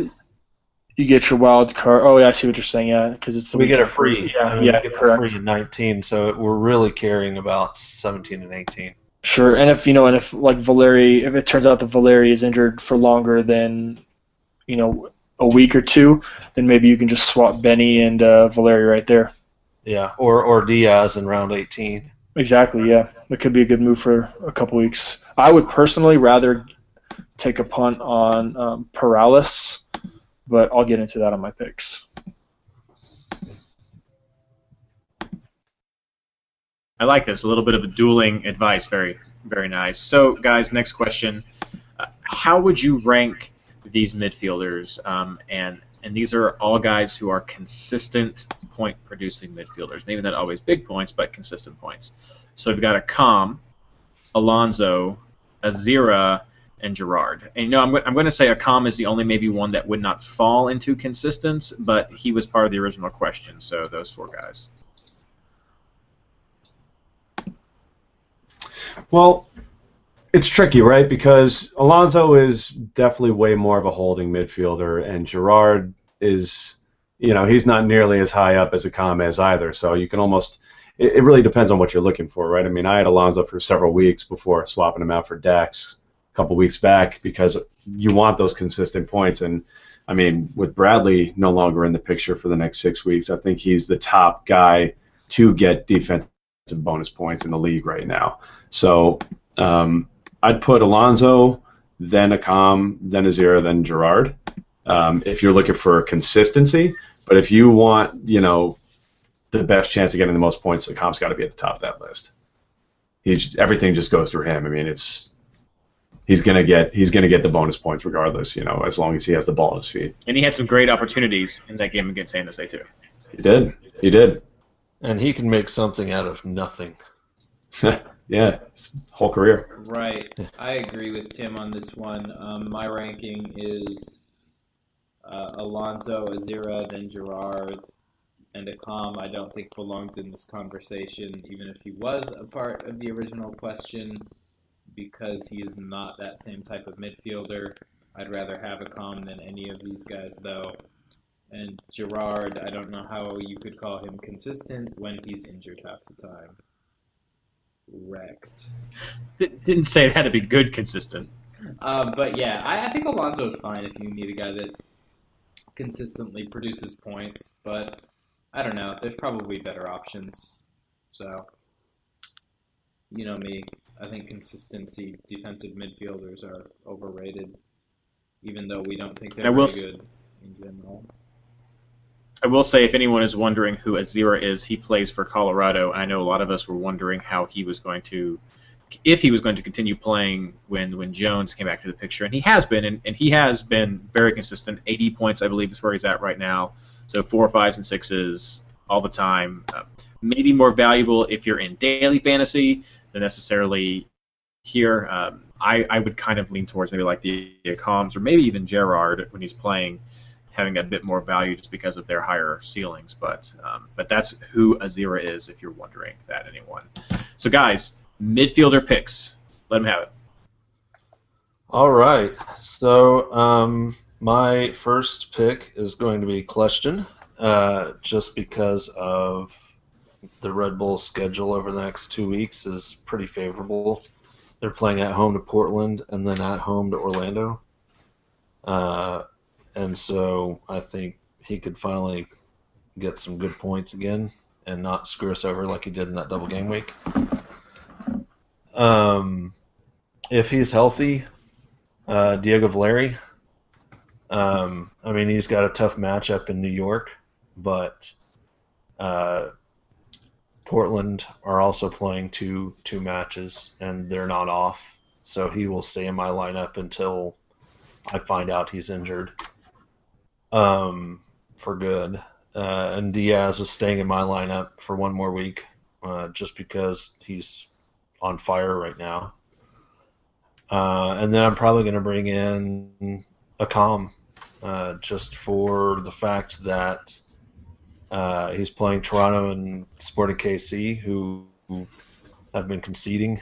You get your wild card. Oh yeah, I see what you're saying. Yeah, because it's the we get a free. Yeah, I mean, yeah, correct. free in 19, so we're really caring about 17 and 18. Sure, and if you know, and if like Valeri, if it turns out that Valeri is injured for longer than, you know, a week or two, then maybe you can just swap Benny and uh, Valeri right there. Yeah, or or Diaz in round 18. Exactly. Yeah, it could be a good move for a couple weeks. I would personally rather take a punt on um, Perales but I'll get into that on my picks. I like this. A little bit of a dueling advice. Very, very nice. So, guys, next question. Uh, how would you rank these midfielders? Um, and and these are all guys who are consistent point producing midfielders. Maybe not always big points, but consistent points. So we've got Accam, Alonso, Azira, and Gerard. And you know, I'm, I'm going to say a Accam is the only maybe one that would not fall into consistence, but he was part of the original question. So those four guys. Well, it's tricky, right? Because Alonso is definitely way more of a holding midfielder, and Gerard is, you know, he's not nearly as high up as Accam is either. So you can almost, it, it really depends on what you're looking for, right? I mean, I had Alonso for several weeks before swapping him out for Dax a couple weeks back because you want those consistent points. And I mean, with Bradley no longer in the picture for the next six weeks, I think he's the top guy to get defensive bonus points in the league right now. So um, I'd put Alonso, then Accam, then Azira, then Gerard. Um, if you're looking for consistency, but if you want, you know, the best chance of getting the most points, Accam's got to be at the top of that list. He's everything just goes through him. I mean, it's he's gonna get he's gonna get the bonus points regardless. You know, as long as he has the ball at his feet. And he had some great opportunities in that game against San Jose too. He did. He did. And he can make something out of nothing. yeah, whole career. Right. I agree with Tim on this one. Um, my ranking is uh, Alonso, Azira, then Gerard, and Accam. I don't think belongs in this conversation, even if he was a part of the original question because he is not that same type of midfielder. I'd rather have Accam than any of these guys, though. And Gerard, I don't know how you could call him consistent when he's injured half the time. Wrecked. Didn't say it had to be good consistent. Um, but yeah, I, I think Alonso is fine if you need a guy that consistently produces points. But I don't know. There's probably better options. So, you know me. I think consistency defensive midfielders are overrated, even though we don't think they're I will very s- good in general. I will say, if anyone is wondering who Azira is, he plays for Colorado. I know a lot of us were wondering how he was going to, if he was going to continue playing when when Jones came back to the picture, and he has been, and, and he has been very consistent. 80 points, I believe, is where he's at right now. So four, fives, and sixes all the time. Uh, maybe more valuable if you're in daily fantasy than necessarily here. Um, I, I would kind of lean towards maybe like the Coms or maybe even Gerard when he's playing having a bit more value just because of their higher ceilings. But um, but that's who Azira is, if you're wondering that anyone. So guys, midfielder picks. Let him have it. All right. So um, my first pick is going to be Kljestan, uh, just because of the Red Bull schedule over the next two weeks is pretty favorable. They're playing at home to Portland and then at home to Orlando. Uh, and so I think he could finally get some good points again and not screw us over like he did in that double game week. Um, if he's healthy, uh, Diego Valeri. Um, I mean, he's got a tough matchup in New York, but uh, Portland are also playing two two matches, and they're not off, so he will stay in my lineup until I find out he's injured. Um, for good. Uh, and Diaz is staying in my lineup for one more week, uh, just because he's on fire right now. Uh, and then I'm probably going to bring in Accam, uh, just for the fact that uh, he's playing Toronto and Sporting KC, who have been conceding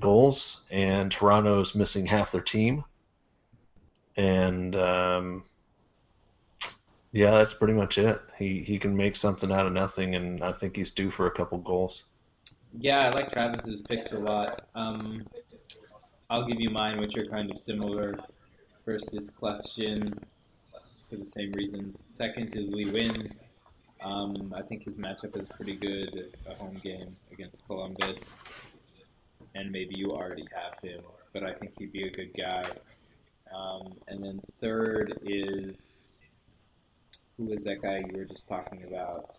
goals, and Toronto is missing half their team. And um, yeah, that's pretty much it. He he can make something out of nothing, and I think he's due for a couple goals. Yeah, I like Travis's picks a lot. Um, I'll give you mine, which are kind of similar. First is Kljestan for the same reasons. Second is Lee Nguyen. Um, I think his matchup is pretty good. A home game against Columbus, and maybe you already have him, but I think he'd be a good guy. Um, and then third is who was that guy you were just talking about?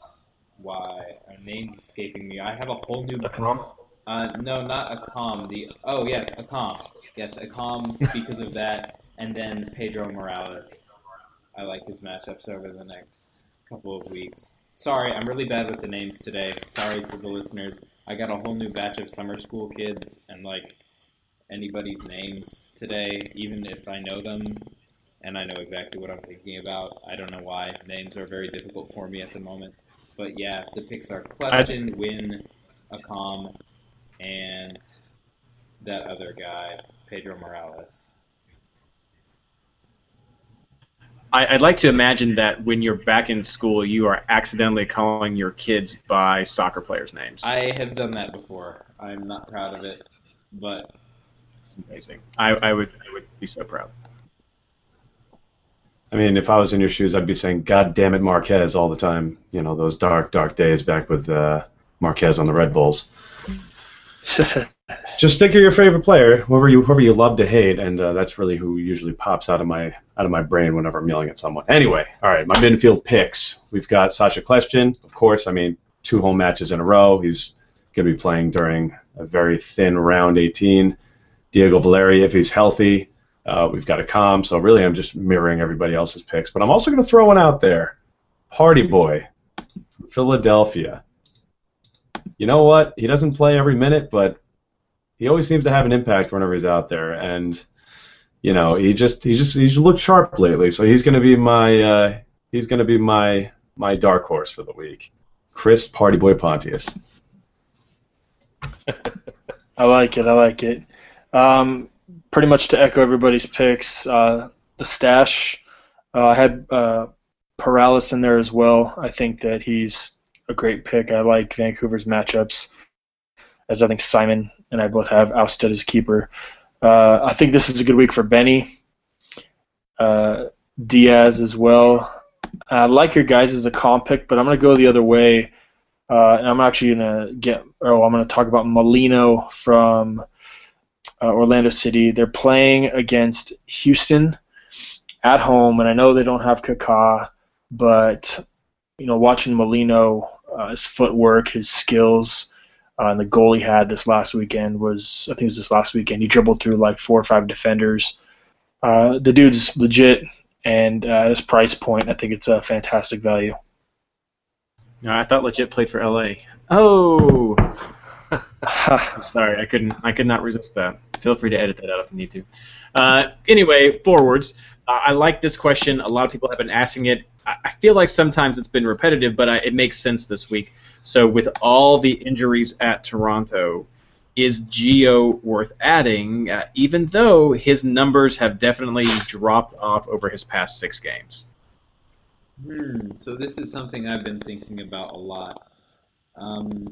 Why? Our name's escaping me. I have a whole new. Accam? Uh, no, not Accam. The oh yes, Accam. Yes, Accam because of that, and then Pedro Morales. I like his matchups over the next couple of weeks. Sorry, I'm really bad with the names today. Sorry to the listeners. I got a whole new batch of summer school kids, and like anybody's names today, even if I know them, and I know exactly what I'm thinking about. I don't know why names are very difficult for me at the moment. But yeah, the picks are Kljestan, Nguyen, Accam, and that other guy, Pedro Morales. I, I'd like to imagine that when you're back in school, you are accidentally calling your kids by soccer players' names. I have done that before. I'm not proud of it, but It's amazing. I, I would I would be so proud. I mean, if I was in your shoes, I'd be saying, "God damn it, Marquez!" all the time. You know, those dark, dark days back with uh, Marquez on the Red Bulls. Just think of your favorite player, whoever you whoever you love to hate, and uh, that's really who usually pops out of my out of my brain whenever I'm yelling at someone. Anyway, all right, my midfield picks. We've got Sacha Kljestan, of course. I mean, two home matches in a row. He's going to be playing during a very thin round 18. Diego Valeri, if he's healthy. Uh, we've got Accam, so really I'm just mirroring everybody else's picks. But I'm also going to throw one out there. Party Boy, from Philadelphia. You know what? He doesn't play every minute, but he always seems to have an impact whenever he's out there. And you know, he just he just he's looked sharp lately. So he's going to be my uh, he's going to be my my dark horse for the week. Chris Party Boy Pontius. I like it. I like it. Um, pretty much to echo everybody's picks, uh, the stash. Uh, I had uh, Paralis in there as well. I think that he's a great pick. I like Vancouver's matchups, as I think Simon and I both have Ousted as a keeper. Uh, I think this is a good week for Benny. Uh, Diaz as well. I like your guys as a comp pick, but I'm going to go the other way. Uh, and I'm actually going to get, oh, I'm going to talk about Molino from uh, Orlando City. They're playing against Houston at home, and I know they don't have Kaká, but you know, watching Molino, uh, his footwork, his skills, uh, and the goal he had this last weekend was, I think it was this last weekend. He dribbled through like four or five defenders. Uh, the dude's legit, and uh, at his price point, I think it's a fantastic value. No, I thought legit played for LA. Oh, I'm sorry, I couldn't. I could not resist that. Feel free to edit that out if you need to. Uh, anyway, forwards. Uh, I like this question. A lot of people have been asking it. I, I feel like sometimes it's been repetitive, but I, it makes sense this week. So with all the injuries at Toronto, is Gio worth adding? Uh, even though his numbers have definitely dropped off over his past six games. Hmm. So this is something I've been thinking about a lot. Um,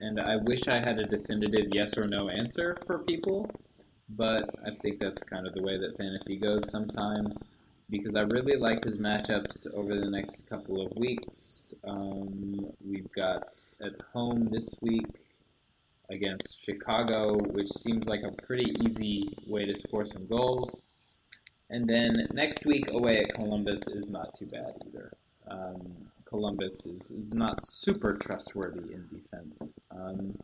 and I wish I had a definitive yes or no answer for people, but I think that's kind of the way that fantasy goes sometimes because I really like his matchups over the next couple of weeks. Um, we've got at home this week against Chicago, which seems like a pretty easy way to score some goals. And then next week away at Columbus is not too bad either. Um, Columbus is, is not super trustworthy in defense. Um,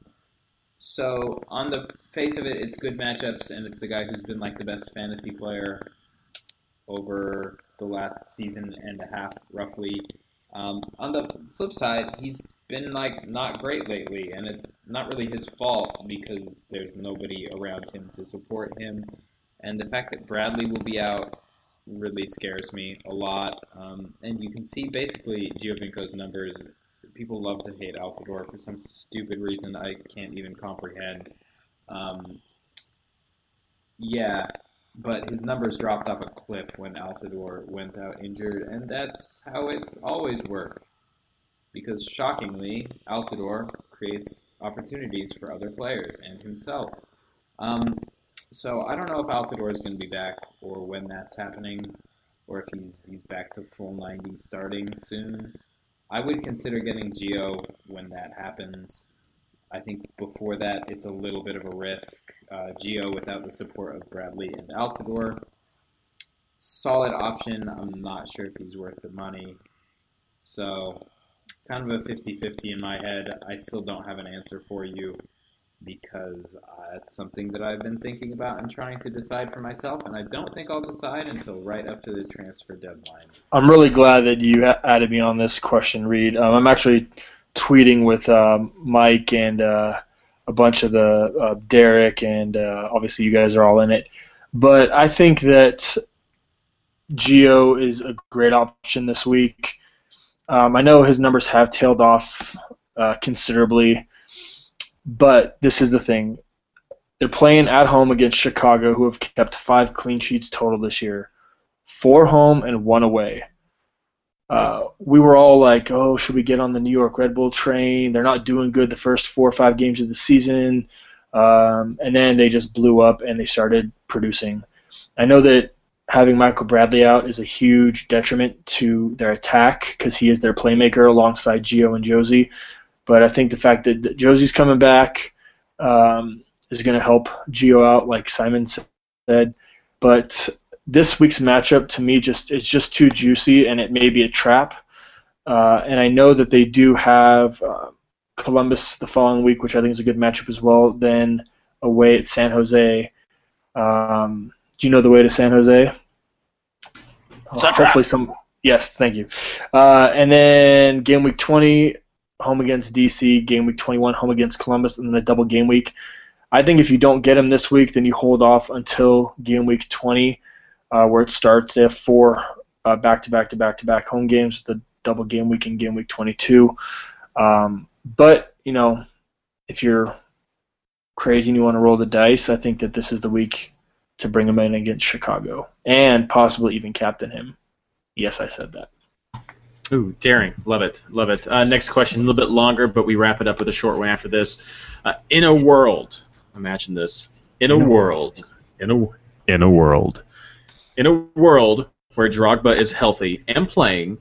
so on the face of it, it's good matchups, and it's the guy who's been like the best fantasy player over the last season and a half, roughly. Um, on the flip side, he's been like not great lately, and it's not really his fault because there's nobody around him to support him, and the fact that Bradley will be out really scares me a lot. Um, and you can see basically Giovinco's numbers. People love to hate Altidore for some stupid reason I can't even comprehend. Um, yeah, but his numbers dropped off a cliff when Altidore went out injured, and that's how it's always worked. Because shockingly, Altidore creates opportunities for other players and himself. Um, so I don't know if Altidore is going to be back or when that's happening, or if he's he's back to full 90 starting soon. I would consider getting Gio when that happens. I think before that, it's a little bit of a risk. Uh, Gio without the support of Bradley and Altidore. Solid option. I'm not sure if he's worth the money. So, kind of a 50 50 in my head. I still don't have an answer for you because uh, it's something that I've been thinking about and trying to decide for myself, and I don't think I'll decide until right up to the transfer deadline. I'm really glad that you added me on this question, Reed. Um, I'm actually tweeting with um, Mike and uh, a bunch of the uh, Derek, and uh, obviously you guys are all in it. But I think that Gio is a great option this week. Um, I know his numbers have tailed off uh, considerably but this is the thing. They're playing at home against Chicago, who have kept five clean sheets total this year four home and one away. Uh, we were all like, oh, should we get on the New York Red Bull train? They're not doing good the first four or five games of the season. Um, and then they just blew up and they started producing. I know that having Michael Bradley out is a huge detriment to their attack because he is their playmaker alongside Gio and Jozy. But I think the fact that Jozy's coming back um, is going to help Gio out, like Simon said. But this week's matchup to me just is just too juicy, and it may be a trap. Uh, and I know that they do have uh, Columbus the following week, which I think is a good matchup as well. Then away at San Jose. Um, do you know the way to San Jose? hopefully some. Yes, thank you. Uh, and then game week 20 home against DC, game week 21, home against Columbus, and then a double game week. I think if you don't get him this week, then you hold off until game week 20, uh, where it starts. They have four back to back to back to back home games, the double game week in game week 22. Um, but, you know, if you're crazy and you want to roll the dice, I think that this is the week to bring him in against Chicago and possibly even captain him. Yes, I said that. Ooh, daring. Love it. Love it. Uh, next question, a little bit longer, but we wrap it up with a short one after this. Uh, in a world, imagine this. In a world, in a in a world, in a world where Drogba is healthy and playing,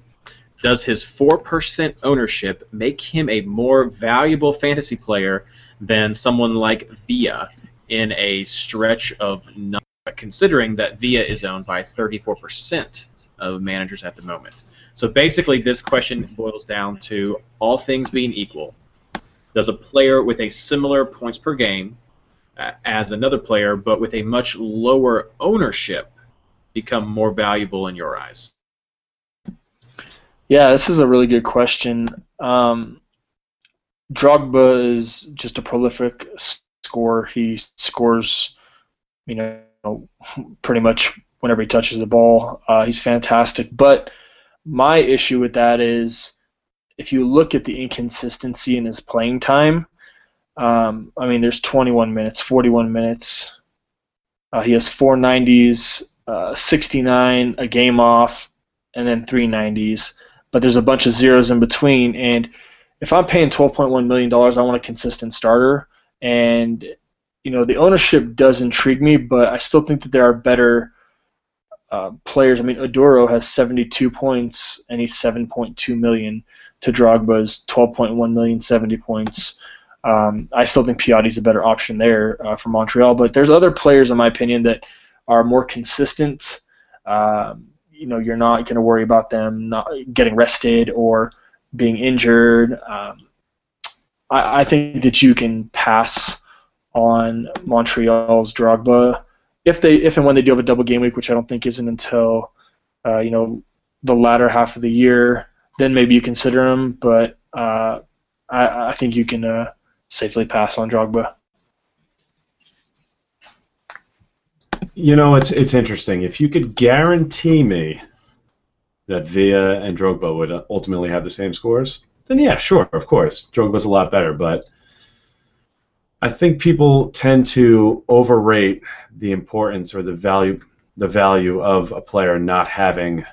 does his four percent ownership make him a more valuable fantasy player than someone like Villa in a stretch of none? Considering that Villa is owned by 34 percent of managers at the moment. So basically, this question boils down to all things being equal. Does a player with a similar points per game uh, as another player, but with a much lower ownership, become more valuable in your eyes? Yeah, this is a really good question. Um, Drogba is just a prolific scorer. He scores, you know, pretty much whenever he touches the ball. Uh, he's fantastic. But my issue with that is if you look at the inconsistency in his playing time, um, I mean, there's 21 minutes, 41 minutes. Uh, he has four 90s, uh, 69, a game off, and then three 90s. But there's a bunch of zeros in between. And if I'm paying 12.1 million dollars, I want a consistent starter. And you know, the ownership does intrigue me, but I still think that there are better uh, players. I mean, Oduro has 72 points and he's 7.2 million to Drogba's 12.1 million, 70 points. Um, I still think Piatti's a better option there uh, for Montreal, but there's other players, in my opinion, that are more consistent. Um, you know, you're not going to worry about them not getting rested or being injured. Um, I, I think that you can pass on Montreal's Drogba if they if and when they do have a double game week, which I don't think isn't until uh, you know the latter half of the year, then maybe you consider him. But uh, I, I think you can uh, safely pass on Drogba. You know, it's it's interesting. If you could guarantee me that Villa and Drogba would ultimately have the same scores, then yeah, sure, of course, Drogba's a lot better. But I think people tend to overrate the importance or the value the value of a player not having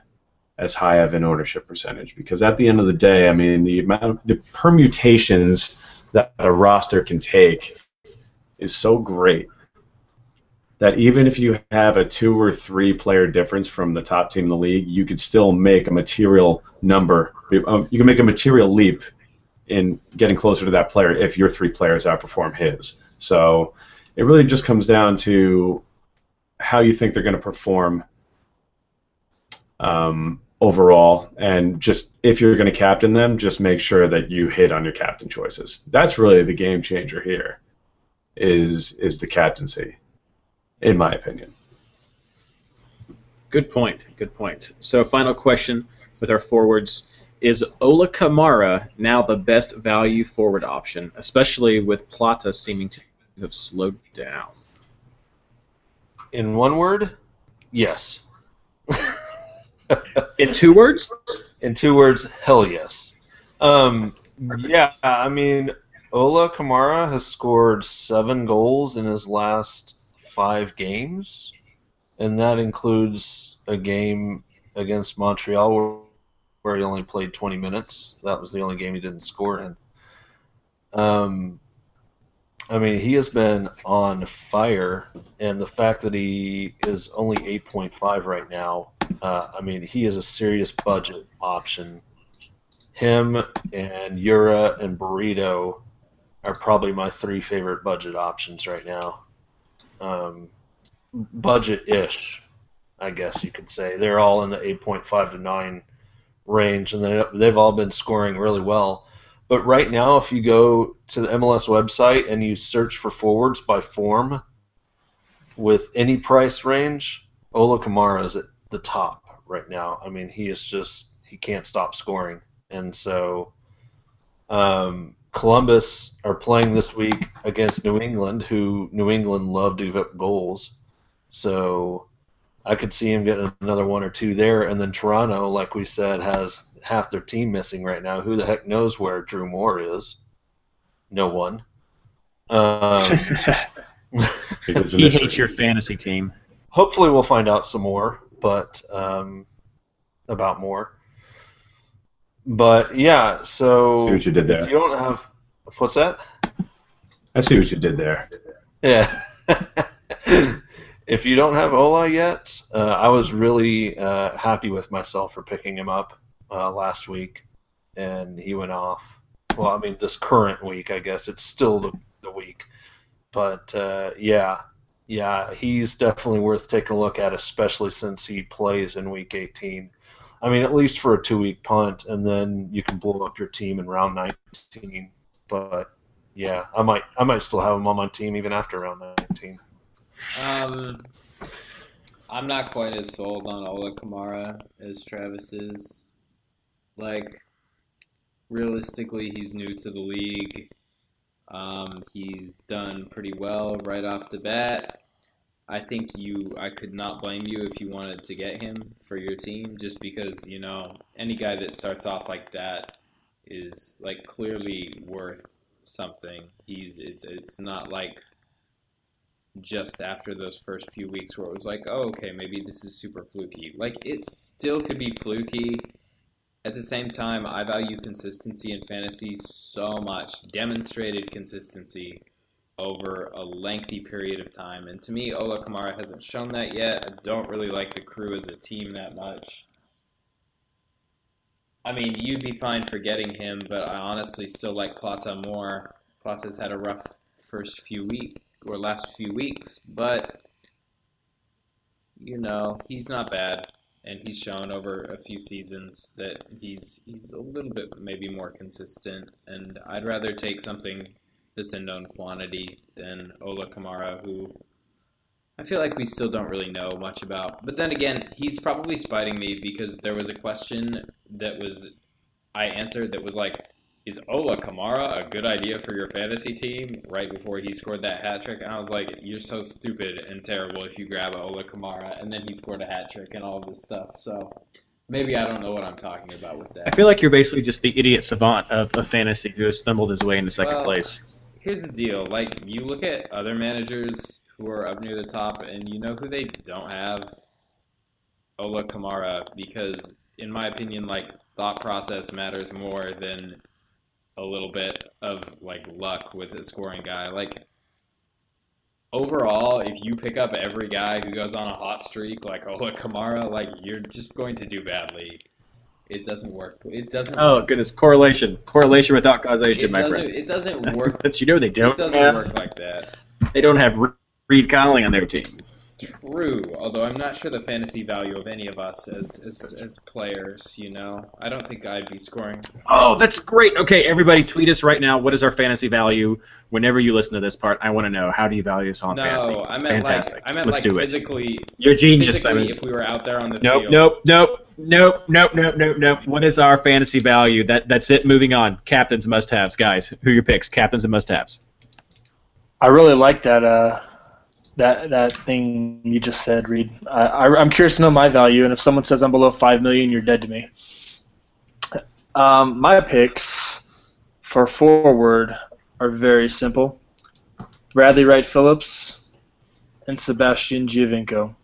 as high of an ownership percentage because at the end of the day, I mean the amount the permutations that a roster can take is so great that even if you have a two or three player difference from the top team in the league, you could still make a material number. Um, you can make a material leap in getting closer to that player if your three players outperform his. So it really just comes down to how you think they're going to perform um, overall, and just if you're going to captain them, just make sure that you hit on your captain choices. That's really the game changer here. Is is the captaincy, in my opinion. Good point. Good point. So, final question with our forwards. Is Ola Kamara now the best value forward option, especially with Plata seeming to have slowed down? In one word, yes. In two words? In two words, hell yes. Um, yeah, I mean, Ola Kamara has scored seven goals in his last five games, and that includes a game against Montreal where he only played 20 minutes. That was the only game he didn't score in. Um, I mean, he has been on fire, and the fact that he is only 8.5 right now, uh, I mean, he is a serious budget option. Him and Yura and Burrito are probably my three favorite budget options right now. Um, budget-ish, I guess you could say. They're all in the 8.5 to 9 range, and they, they've all been scoring really well. But right now, if you go to the MLS website and you search for forwards by form with any price range, Ola Kamara is at the top right now. I mean, he is just he can't stop scoring, and so um, Columbus are playing this week against New England, who New England love to give up goals. So I could see him getting another one or two there, and then Toronto, like we said, has half their team missing right now. Who the heck knows where Drew Moor is? No one. Um, he hates your fantasy team. Hopefully, we'll find out some more, but um, about more. but yeah, so See what you did there. If you don't have, what's that? I see what you did there. Yeah. if you don't have Ola yet, uh, I was really uh, happy with myself for picking him up uh, last week, and he went off. Well, I mean, this current week, I guess it's still the, the week, but uh, yeah, yeah, he's definitely worth taking a look at, especially since he plays in week 18. I mean, at least for a two-week punt, and then you can blow up your team in round 19. But yeah, I might I might still have him on my team even after round 19. Um, I'm not quite as sold on Ola Kamara as Travis is. Like, realistically, he's new to the league. Um, he's done pretty well right off the bat. I think you, I could not blame you if you wanted to get him for your team, just because you know any guy that starts off like that is like clearly worth something. He's it's it's not like just after those first few weeks where it was like, oh, okay, maybe this is super fluky. Like, it still could be fluky. At the same time, I value consistency in fantasy so much, demonstrated consistency over a lengthy period of time. And to me, Ola Kamara hasn't shown that yet. I don't really like the crew as a team that much. I mean, you'd be fine forgetting him, but I honestly still like Plata more. Plata's had a rough first few weeks or last few weeks, but you know he's not bad, and he's shown over a few seasons that he's he's a little bit maybe more consistent. And I'd rather take something that's a known quantity than Ola Kamara, who I feel like we still don't really know much about. But then again, he's probably spiting me because there was a question that was I answered that was like, is Ola oh, Kamara a good idea for your fantasy team? Right before he scored that hat trick, and I was like, you're so stupid and terrible if you grab Ola Kamara, and then he scored a hat trick and all this stuff. So maybe I don't know what I'm talking about with that. I feel like you're basically just the idiot savant of, of fantasy who has stumbled his way into second Well, place. Here's the deal: like you look at other managers who are up near the top, and you know who they don't have. Ola Kamara, because in my opinion, like thought process matters more than a little bit of like luck with a scoring guy. Like overall, if you pick up every guy who goes on a hot streak like Ola Kamara, like you're just going to do badly. It doesn't work. It doesn't. Oh goodness, correlation, correlation without causation, my friend. It doesn't work. But you know they don't It doesn't work like that. They don't have Reed Conley on their team. True, although I'm not sure the fantasy value of any of us as, as as players. You know, I don't think I'd be scoring. Oh, that's great. Okay, everybody, tweet us right now. What is our fantasy value? Whenever you listen to this part, I want to know how do you value us on no, fantasy? I meant Fantastic. like I meant Let's like do it. physically. You're genius, Physically, Simon. if we were out there on the Nope, field. nope, nope, nope, nope, nope, nope, nope. What is our fantasy value? That that's it. Moving on. Captains must haves, guys. Who are your picks? Captains and must haves. I really like that uh, that that thing you just said, Reed. I, I, I'm curious to know my value, and if someone says I'm below five million, you're dead to me. Um, my picks for forward are very simple: Bradley Wright Phillips and Sebastian Giovinco.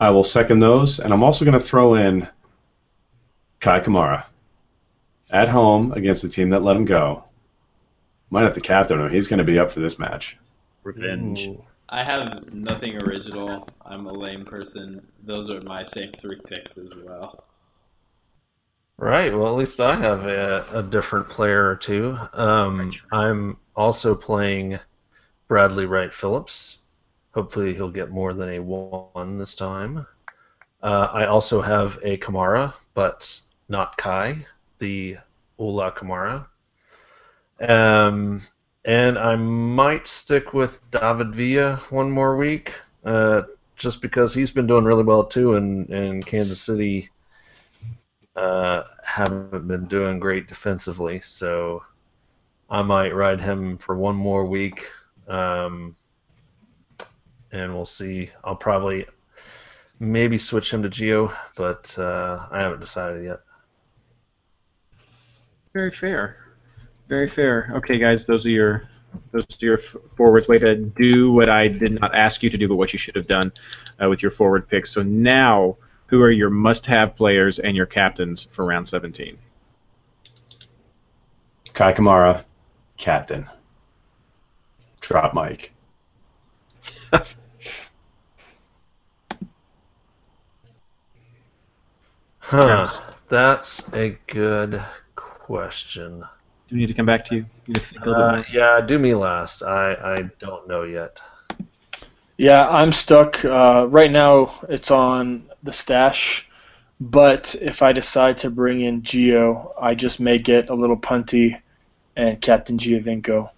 I will second those, and I'm also going to throw in Kei Kamara at home against the team that let him go. Might have to captain him. He's going to be up for this match. Revenge. I have nothing original. I'm a lame person. Those are my same three picks as well. Right. Well, at least I have a, a different player or two. Um, I'm also playing Bradley Wright Phillips. Hopefully, he'll get more than a one this time. Uh, I also have a Kamara, but not Kei, the Ola Kamara. Um, and I might stick with David Villa one more week, uh, just because he's been doing really well too, and, and Kansas City uh, haven't been doing great defensively, so I might ride him for one more week, um, and we'll see. I'll probably maybe switch him to Gio, but uh, I haven't decided yet. Very fair. Very fair. Okay, guys, those are your those are your forwards. Way to do what I did not ask you to do, but what you should have done uh, with your forward picks. So now who are your must-have players and your captains for round 17? Kei Kamara, captain. Drop Mike. Huh. That's a good question. Do we need to come back to you? You to think a little Uh, bit yeah, do me last. I, I don't know yet. Yeah, I'm stuck. Uh, right now, it's on the stash, but if I decide to bring in Gio, I just may get a little punty and Captain Giovinco.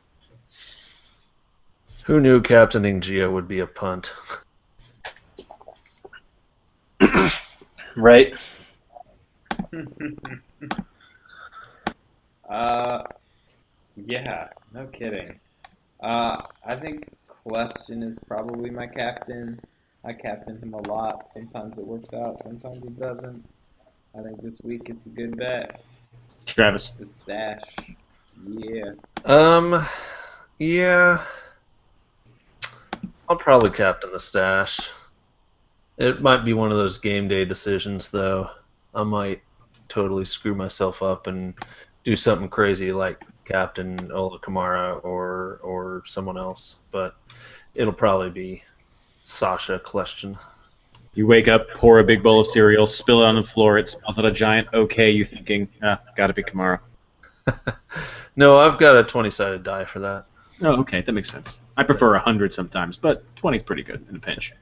Who knew captaining Gio would be a punt? Right. uh, yeah, no kidding. Uh, I think Kljestan is probably my captain. I captain him a lot. Sometimes it works out, sometimes it doesn't. I think this week it's a good bet. Travis. The stash. Yeah. Um, yeah. I'll probably captain the stash. It might be one of those game day decisions, though. I might totally screw myself up and do something crazy like captain Ola Kamara or or someone else, but it'll probably be Sacha Kljestan. You wake up, pour a big bowl of cereal, spill it on the floor. It smells like a giant okay. You thinking, ah, gotta be Kamara. No, I've got a 20 sided die for that. Oh, okay, that makes sense. I prefer a 100 sometimes, but 20 is pretty good in a pinch.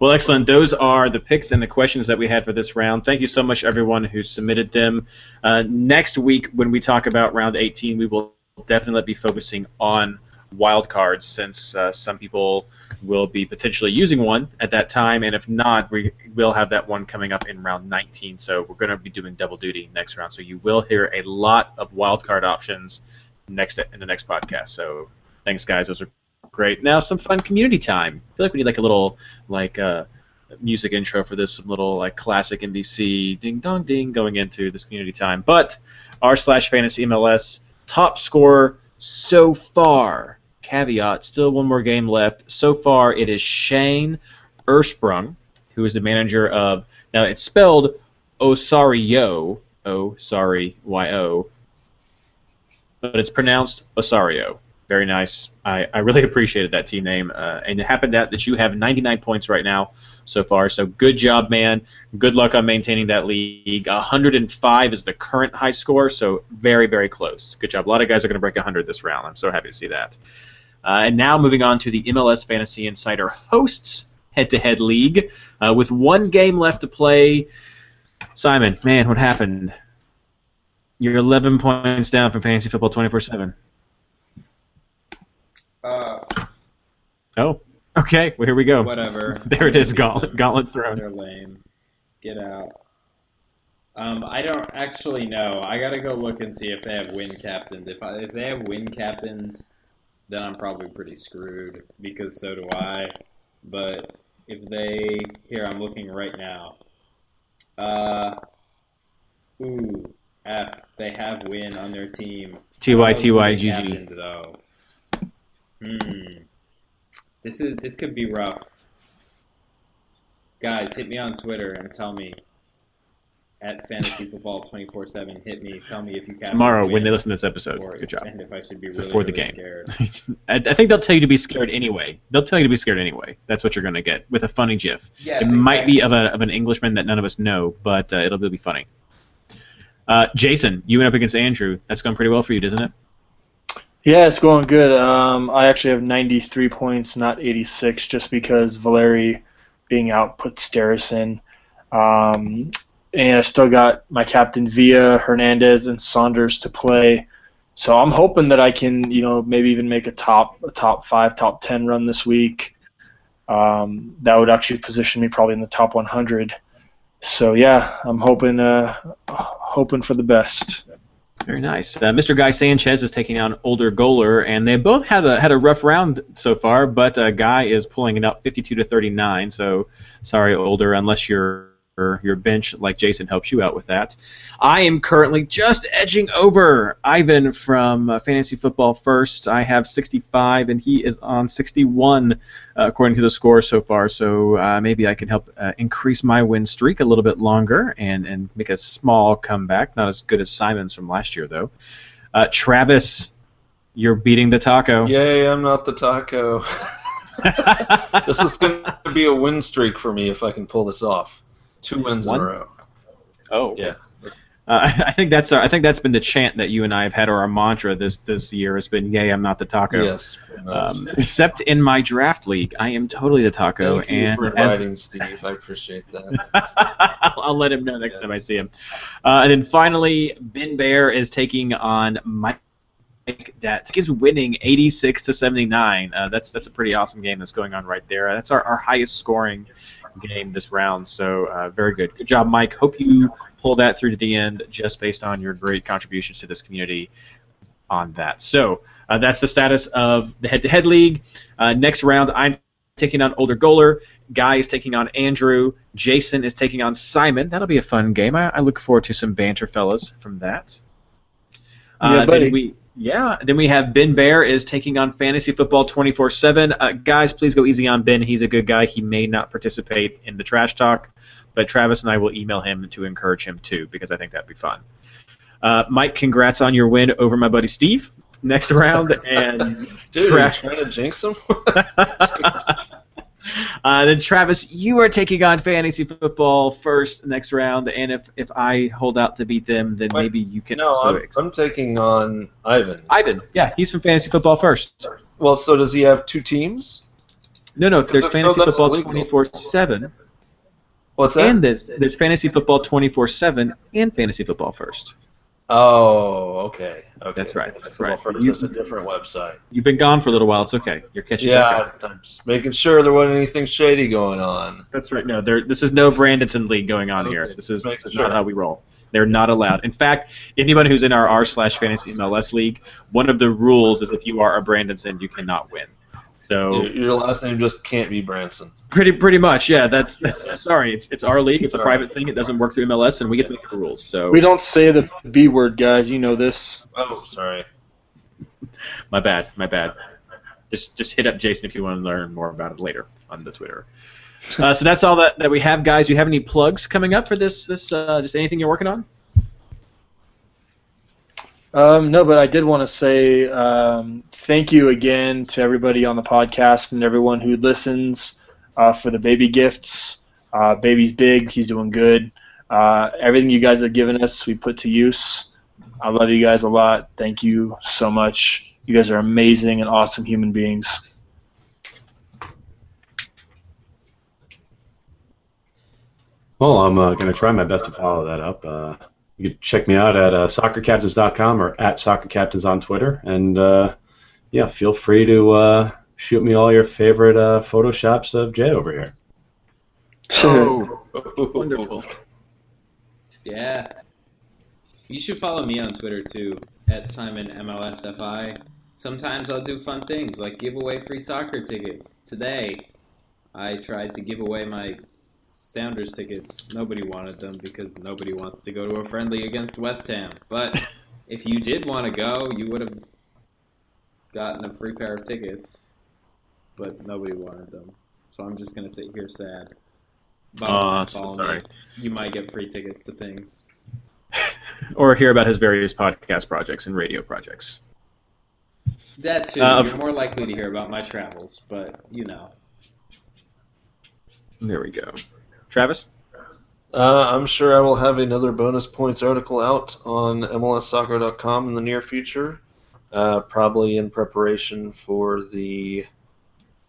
Well, excellent. Those are the picks and the questions that we had for this round. Thank you so much, everyone who submitted them. Uh, next week, when we talk about round 18, we will definitely be focusing on wild cards, since uh, some people will be potentially using one at that time, and if not, we will have that one coming up in round 19. So we're going to be doing double duty next round. So you will hear a lot of wild card options next in the next podcast. So thanks, guys. Those are great. Now some fun community time. I feel like we need like a little like uh, music intro for this, some little like classic NBC ding dong ding going into this community time. But r slash fantasy MLS top scorer so far. Caveat: still one more game left. So far, it is Shane Ersprung, who is the manager of. Now it's spelled Osario. Oh, sorry, Y O. But it's pronounced Osario. Very nice. I, I really appreciated that team name. Uh, and it happened that, that you have 99 points right now so far. So good job, man. Good luck on maintaining that league. 105 is the current high score, so very, very close. Good job. A lot of guys are going to break 100 this round. I'm so happy to see that. Uh, and now moving on to the MLS Fantasy Insider hosts head-to-head league uh, with one game left to play. Simon, man, what happened? You're 11 points down from Fantasy Football 24/7. Uh, Oh, okay. Well, here we go. Whatever. There it is. Gauntlet, gauntlet thrown. They're lame. Get out. Um, I don't actually know. I gotta go look and see if they have win captains. If I, if they have win captains, then I'm probably pretty screwed because so do I. But if they here, I'm looking right now. Uh, ooh, F. They have win on their team. TY, I don't know who TY, they GG. captained, though. Hmm. This is this could be rough. Guys, hit me on Twitter and tell me at fantasy football twenty four seven. Hit me. Tell me if you captain Tomorrow, when they listen to this episode. Good job. And if I should be really, Before the really game. scared. I, I think they'll tell you to be scared anyway. They'll tell you to be scared anyway. That's what you're going to get with a funny GIF. Yes, it might be of, a, of an Englishman that none of us know, but uh, it'll be funny. Uh, Jason, you went up against Andrew. That's gone pretty well for you, doesn't it? Yeah, it's going good. Um, I actually have 93 points, not 86, just because Valeri being out put Steres in. Um, and I still got my captain Villa, Hernandez, and Saunders to play. So I'm hoping that I can, you know, maybe even make a top a top five, top ten run this week. Um, that would actually position me probably in the top 100. So yeah, I'm hoping uh, hoping for the best. Very nice. Uh, Mr. Guy Sanchez is taking on older goaler, and they both had a had a rough round so far. But uh, Guy is pulling it up 52 to 39. So sorry, older, unless you're your bench like Jason helps you out with that. I am currently just edging over Ivan from uh, Fantasy Football First. I have 65 and he is on 61 uh, according to the score so far. So uh, maybe I can help uh, increase my win streak a little bit longer and, and make a small comeback. Not as good as Simon's from last year though. Uh, Travis, you're beating the taco. Yay, I'm not the taco. this is going to be a win streak for me if I can pull this off. Two wins One? in a row. Oh, Yeah. Uh, I think that's our, I think that's been the chant that you and I have had, or our mantra this this year has been, "Yay, I'm not the taco." Yes. Um, except in my draft league, I am totally the taco, Thank you and for as- inviting Steve. I appreciate that. I'll, I'll let him know next time I see him. Uh, and then finally, Ben Bear is taking on Mike. Dat is winning 86 to 79. Uh, that's that's a pretty awesome game that's going on right there. That's our, our highest scoring game this round. So uh, very good. Good job, Mike. Hope you pull that through to the end, just based on your great contributions to this community on that. So uh, that's the status of the head-to-head league. Uh, next round, I'm taking on Older Goaler. Guy is taking on Andrew. Jason is taking on Simon. That'll be a fun game. I, I look forward to some banter, fellas, from that. Yeah, Uh, buddy. then we yeah. Then we have Ben Bear is taking on Fantasy Football 24/7. Uh, guys, please go easy on Ben. He's a good guy. He may not participate in the trash talk, but Travis and I will email him to encourage him too because I think that'd be fun. Uh, Mike, congrats on your win over my buddy Steve. Next round and Dude, Tra- are you trying to jinx him? uh, then Travis, you are taking on fantasy football first next round, and if, if I hold out to beat them, then maybe you can no, also. I'm, I'm taking on Ivan. Ivan, yeah, he's from fantasy football first. Well, so does he have two teams? No, no, there's so, fantasy that's football 24 seven, What's that? and there's, there's fantasy football 24 seven and fantasy football first. Oh, okay. Okay. That's right. That's right. First, You- that's a different website. You've been gone for a little while. It's okay. You're catching back Yeah, up. I'm just making sure there wasn't anything shady going on. That's right. No, there. This is no Brandonson league going on here. This is, this is sure. not how we roll. They're not allowed. In fact, anyone who's in our r slash fantasy MLS league, one of the rules is if you are a Brandonson, you cannot win. So Your, your last name just can't be Branson. pretty pretty much, yeah. That's that's sorry. It's it's our league. It's a private thing. It doesn't work through MLS, and we get to make the rules. So We don't say the B word, guys. You know this. Oh, sorry. my bad, my bad. Just just hit up Jason if you want to learn more about it later on the Twitter. Uh, so that's all that, that we have, guys. You have any plugs coming up for this? This uh, just anything you're working on? Um, no, but I did want to say um, thank you again to everybody on the podcast and everyone who listens uh, for the baby gifts. Uh, baby's big. He's doing good. Uh, everything you guys have given us, we put to use. I love you guys a lot. Thank you so much. You guys are amazing and awesome human beings. Well, I'm uh, going to try my best to follow that up. You can check me out at uh, soccercaptains.com or at soccercaptains on Twitter. And uh, yeah, feel free to uh, shoot me all your favorite uh, photoshops of Jay over here. Oh, Wonderful. Yeah. You should follow me on Twitter too, at Simon MLSFI. Sometimes I'll do fun things like give away free soccer tickets. Today, I tried to give away my Sounders tickets. Nobody wanted them because nobody wants to go to a friendly against West Ham. But if you did want to go, you would have gotten a free pair of tickets. But nobody wanted them. So I'm just going to sit here sad. Follow- so sorry. You might get free tickets to things. Or hear about his various podcast projects and radio projects. That too. Uh, You're more likely to hear about my travels, but you know. There we go. Travis? Uh, I'm sure I will have another bonus points article out on MLSsoccer.com in the near future, uh, probably in preparation for the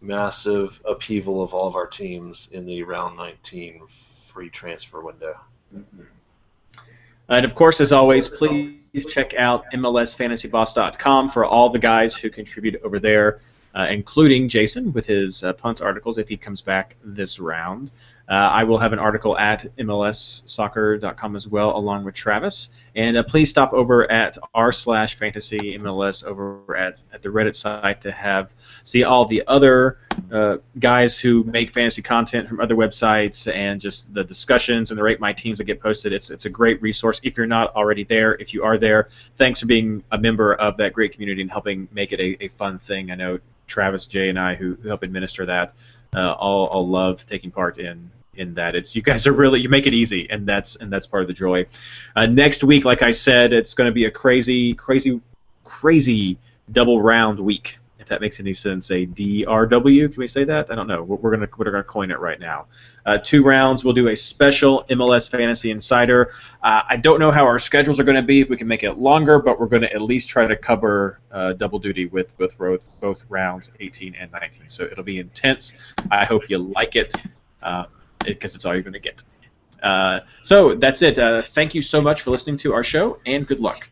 massive upheaval of all of our teams in the round 19 free transfer window. And of course, as always, please check out MLSFantasyBoss.com for all the guys who contribute over there, uh, including Jason with his uh, punts articles if he comes back this round. Uh, I will have an article at MLSsoccer.com as well, along with Travis. And uh, please stop over at r slash fantasy MLS over at, at the Reddit site to have see all the other uh, guys who make fantasy content from other websites and just the discussions and the rate my teams that get posted. It's it's a great resource. If you're not already there, if you are there, thanks for being a member of that great community and helping make it a, a fun thing. I know Travis, Jay, and I who, who help administer that uh, all all love taking part in in that. It's you guys are really you make it easy, and that's and that's part of the joy. Uh, next week, like I said, it's going to be a crazy, crazy, crazy double round week. If that makes any sense, a DRW. Can we say that? I don't know. We're, gonna we're gonna coin it right now. Uh, two rounds. We'll do a special MLS Fantasy Insider. Uh, I don't know how our schedules are going to be. If we can make it longer, but we're going to at least try to cover uh, double duty with with both both rounds, 18 and 19. So it'll be intense. I hope you like it because it's all you're going to get. Uh, so that's it. Uh, thank you so much for listening to our show, and good luck.